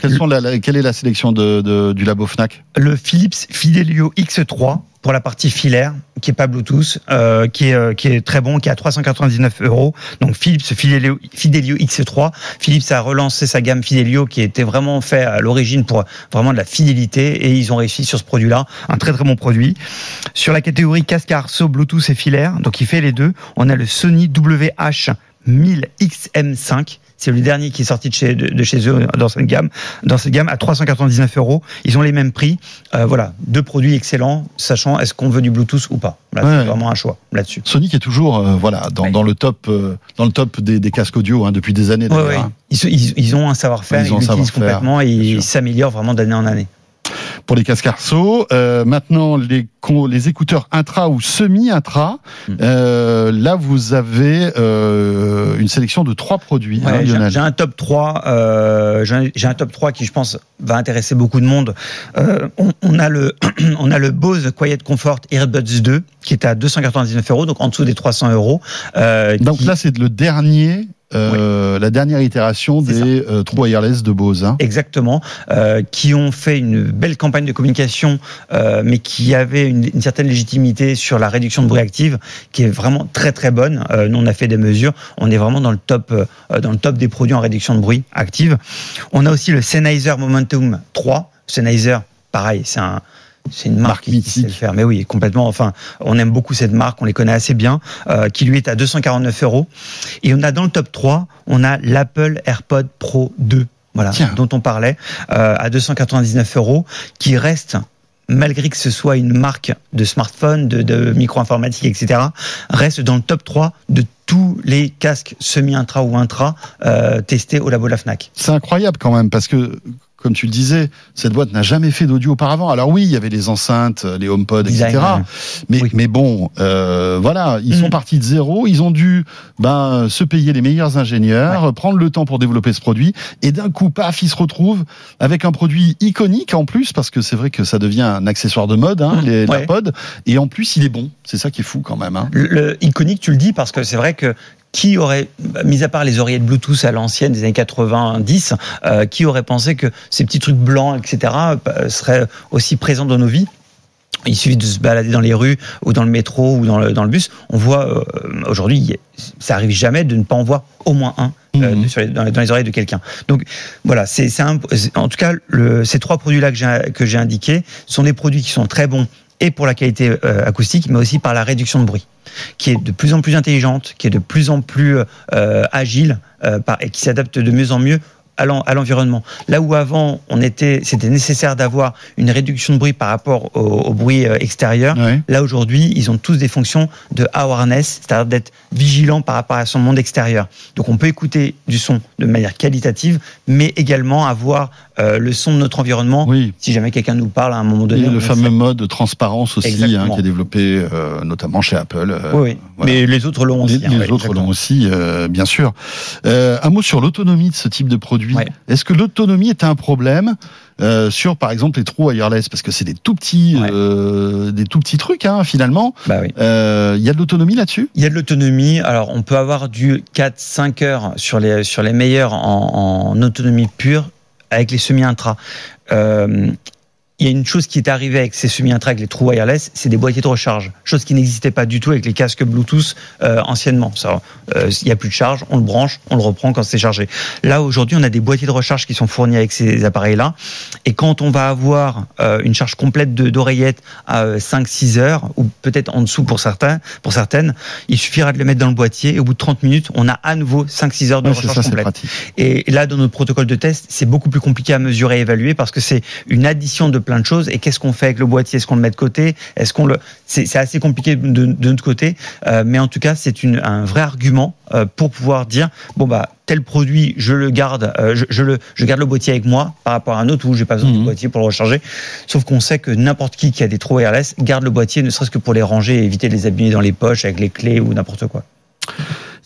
Quelles sont la- la- quelle est la sélection de, de- du labo Fnac? Le Philips Fidelio X3 pour la partie filaire, qui est pas Bluetooth, euh, qui est euh, qui est très bon, qui est à 399 euros. Donc Philips Fidelio, Fidelio X3. Philips a relancé sa gamme Fidelio, qui était vraiment fait à l'origine pour vraiment de la fidélité, et ils ont réussi sur ce produit-là, un très très bon produit. Sur la catégorie casque Arceau Bluetooth et filaire, donc il fait les deux. On a le Sony WH 1000 XM5. C'est le dernier qui est sorti de chez, de, de chez eux dans cette gamme, dans cette gamme à 399 euros. Ils ont les mêmes prix. Euh, voilà, deux produits excellents, sachant est-ce qu'on veut du Bluetooth ou pas. Là, Ouais. c'est vraiment un choix là-dessus. Sony qui est toujours euh, voilà dans, le top euh, dans le top des, des casques audio hein, depuis des années. Ouais, hein. Ils, ont un savoir-faire, Ils l'utilisent complètement et ils s'améliorent vraiment d'année en année. Pour les casques Arceau, euh, maintenant les écouteurs intra ou semi-intra, Hmm. euh, là vous avez euh, une sélection de trois produits. hein, Ouais, j'ai- un top 3, euh, j'ai un- top 3 qui je pense va intéresser beaucoup de monde. On, on a le *clears throat* on a le Bose Quiet Comfort Earbuds 2 qui est à 299 euros, donc en dessous des 300 euros. Donc qui- là c'est le dernier euh, la dernière itération des euh, trous wireless de Bose. hein. Exactement, euh, qui ont fait une belle campagne de communication, euh, mais qui avait une, une certaine légitimité sur la réduction de bruit active, qui est vraiment très très bonne. Nous, on a fait des mesures, on est vraiment dans le top, dans le top des produits en réduction de bruit active. On a aussi le Sennheiser Momentum 3. Sennheiser, pareil, c'est un c'est une marque, Marque qui, qui mythique. sait le faire. Mais oui, complètement. Enfin, on aime beaucoup cette marque, on les connaît assez bien, euh, qui lui est à 249 euros. Et on a dans le top 3, on a l'Apple AirPod Pro 2, voilà, Tiens. dont on parlait, euh, à 299 euros, qui reste malgré que ce soit une marque de smartphone, de, de micro-informatique, etc., reste dans le top 3 de tous les casques semi-intra ou intra euh, testés au labo de la FNAC. C'est incroyable quand même parce que, comme tu le disais, cette boîte n'a jamais fait d'audio auparavant. Alors oui, il y avait les enceintes, les HomePod, Design, etc. Mais, Oui. mais bon, euh, voilà, ils sont Mhm. partis de zéro. Ils ont dû ben, se payer les meilleurs ingénieurs, prendre le temps pour développer ce produit. Et d'un coup, paf, ils se retrouvent avec un produit iconique en plus, parce que c'est vrai que ça devient un accessoire de mode, hein, Mhm. les Ouais. Et en plus, il est bon. C'est ça qui est fou quand même. Hein. Le, le iconique, tu le dis parce que c'est vrai que qui aurait, mis à part les oreillettes Bluetooth à l'ancienne des années 90, euh, qui aurait pensé que ces petits trucs blancs, etc., euh, seraient aussi présents dans nos vies? Il suffit de se balader dans les rues ou dans le métro ou dans le, dans le bus. On voit euh, aujourd'hui, ça arrive jamais de ne pas en voir au moins un euh, sur les- dans, les, dans les oreilles de quelqu'un. Donc voilà, c'est en tout cas le, ces trois produits-là que j'ai indiqués sont des produits qui sont très bons et pour la qualité euh, acoustique, mais aussi par la réduction de bruit, qui est de plus en plus intelligente, qui est de plus en plus euh, agile euh, et qui s'adapte de mieux en mieux à l'en- à l'environnement. Là où avant, on était, c'était nécessaire d'avoir une réduction de bruit par rapport au, au bruit extérieur. Là aujourd'hui, ils ont tous des fonctions de awareness, c'est-à-dire d'être vigilant par rapport à son monde extérieur. Donc on peut écouter du son de manière qualitative, mais également avoir euh, le son de notre environnement. Oui. Si jamais quelqu'un nous parle à un moment Et donné, on le fameux mode de transparence aussi, hein, qui est développé euh, notamment chez Apple. euh, Oui, oui. voilà. mais les autres l'ont Les, aussi. hein, les ouais, autres l'ont aussi, bien sûr. Un mot sur l'autonomie de ce type de produit. Ouais. Est-ce que l'autonomie est un problème euh, sur, par exemple, les trous wireless? Parce que c'est des tout petits, Ouais. euh, des tout petits trucs, hein, finalement. Bah oui. Euh, Il y a de l'autonomie là-dessus? Il y a de l'autonomie. Alors, on peut avoir du 4-5 heures sur les, sur les meilleurs en, en autonomie pure avec les semi-intra. Euh, il y a une chose qui est arrivée avec ces semi-intra, avec les trous wireless, c'est des boîtiers de recharge. Chose qui n'existait pas du tout avec les casques Bluetooth euh, anciennement. Ça, euh, il n'y a plus de charge, on le branche, on le reprend quand c'est chargé. Là, aujourd'hui, on a des boîtiers de recharge qui sont fournis avec ces appareils-là. Et quand on va avoir euh, une charge complète d'oreillettes à euh, 5-6 heures, ou peut-être en dessous pour certains, pour certaines, il suffira de le mettre dans le boîtier et au bout de 30 minutes, on a à nouveau 5-6 heures de Ouais, recharge ça, complète. pratique. Et là, dans notre protocole de test, c'est beaucoup plus compliqué à mesurer et évaluer parce que c'est une addition de plein de choses. Et qu'est-ce qu'on fait avec le boîtier? Est-ce qu'on le met de côté? Est-ce qu'on le C'est assez compliqué de, de notre côté, euh, mais en tout cas, c'est un vrai argument euh, pour pouvoir dire bon bah tel produit, je le garde, euh, je, je le, je garde le boîtier avec moi par rapport à un autre où j'ai pas besoin Mhm. du boîtier pour le recharger. Sauf qu'on sait que n'importe qui qui a des trous wireless garde le boîtier, ne serait-ce que pour les ranger et éviter de les abîmer dans les poches avec les clés ou n'importe quoi.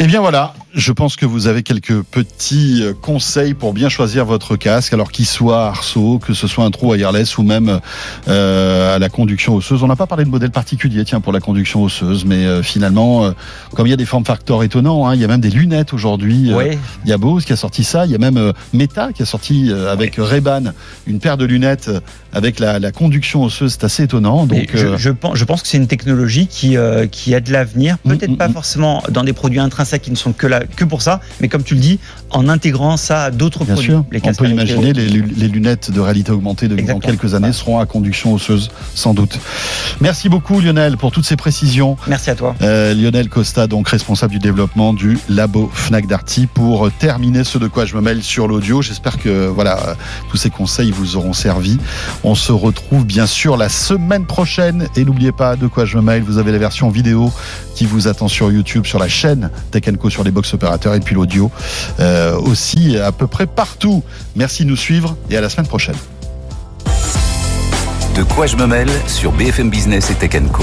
Eh bien voilà, je pense que vous avez quelques petits euh, conseils pour bien choisir votre casque, alors qu'il soit arceau, que ce soit un trou wireless ou même euh, à la conduction osseuse. On n'a pas parlé de modèle particulier, tiens, pour la conduction osseuse, mais euh, finalement, euh, comme il y a des formes facteurs étonnants, hein, il y a même des lunettes aujourd'hui. euh. Il y a Bose qui a sorti ça, il y a même Meta qui a sorti avec Ray-Ban une paire de lunettes avec la, la conduction osseuse. C'est assez étonnant. Donc, je, euh, je pense, je pense que c'est une technologie qui, euh, qui a de l'avenir. Peut-être Mm, pas mm, forcément dans des produits intrinsèques qui ne sont que, là, que pour ça, mais comme tu le dis, en intégrant ça à d'autres produits. sûr, Les on peut imaginer les- lunettes de réalité augmentée de, dans quelques années seront à conduction osseuse, sans doute. Merci beaucoup Lionel pour toutes ces précisions. Merci à toi. Euh, Lionel Costa, donc responsable du développement du labo Fnac Darty, pour terminer ce de quoi je me mêle sur l'audio. J'espère que voilà tous ces conseils vous auront servi. On se retrouve bien sûr la semaine prochaine et n'oubliez pas de quoi je me mêle. Vous avez la version vidéo qui vous attend sur YouTube, sur la chaîne Tech Co sur les box opérateurs et puis l'audio euh, aussi à peu près partout. Merci de nous suivre et à la semaine prochaine. De quoi je me mêle sur BFM Business et Tech Co.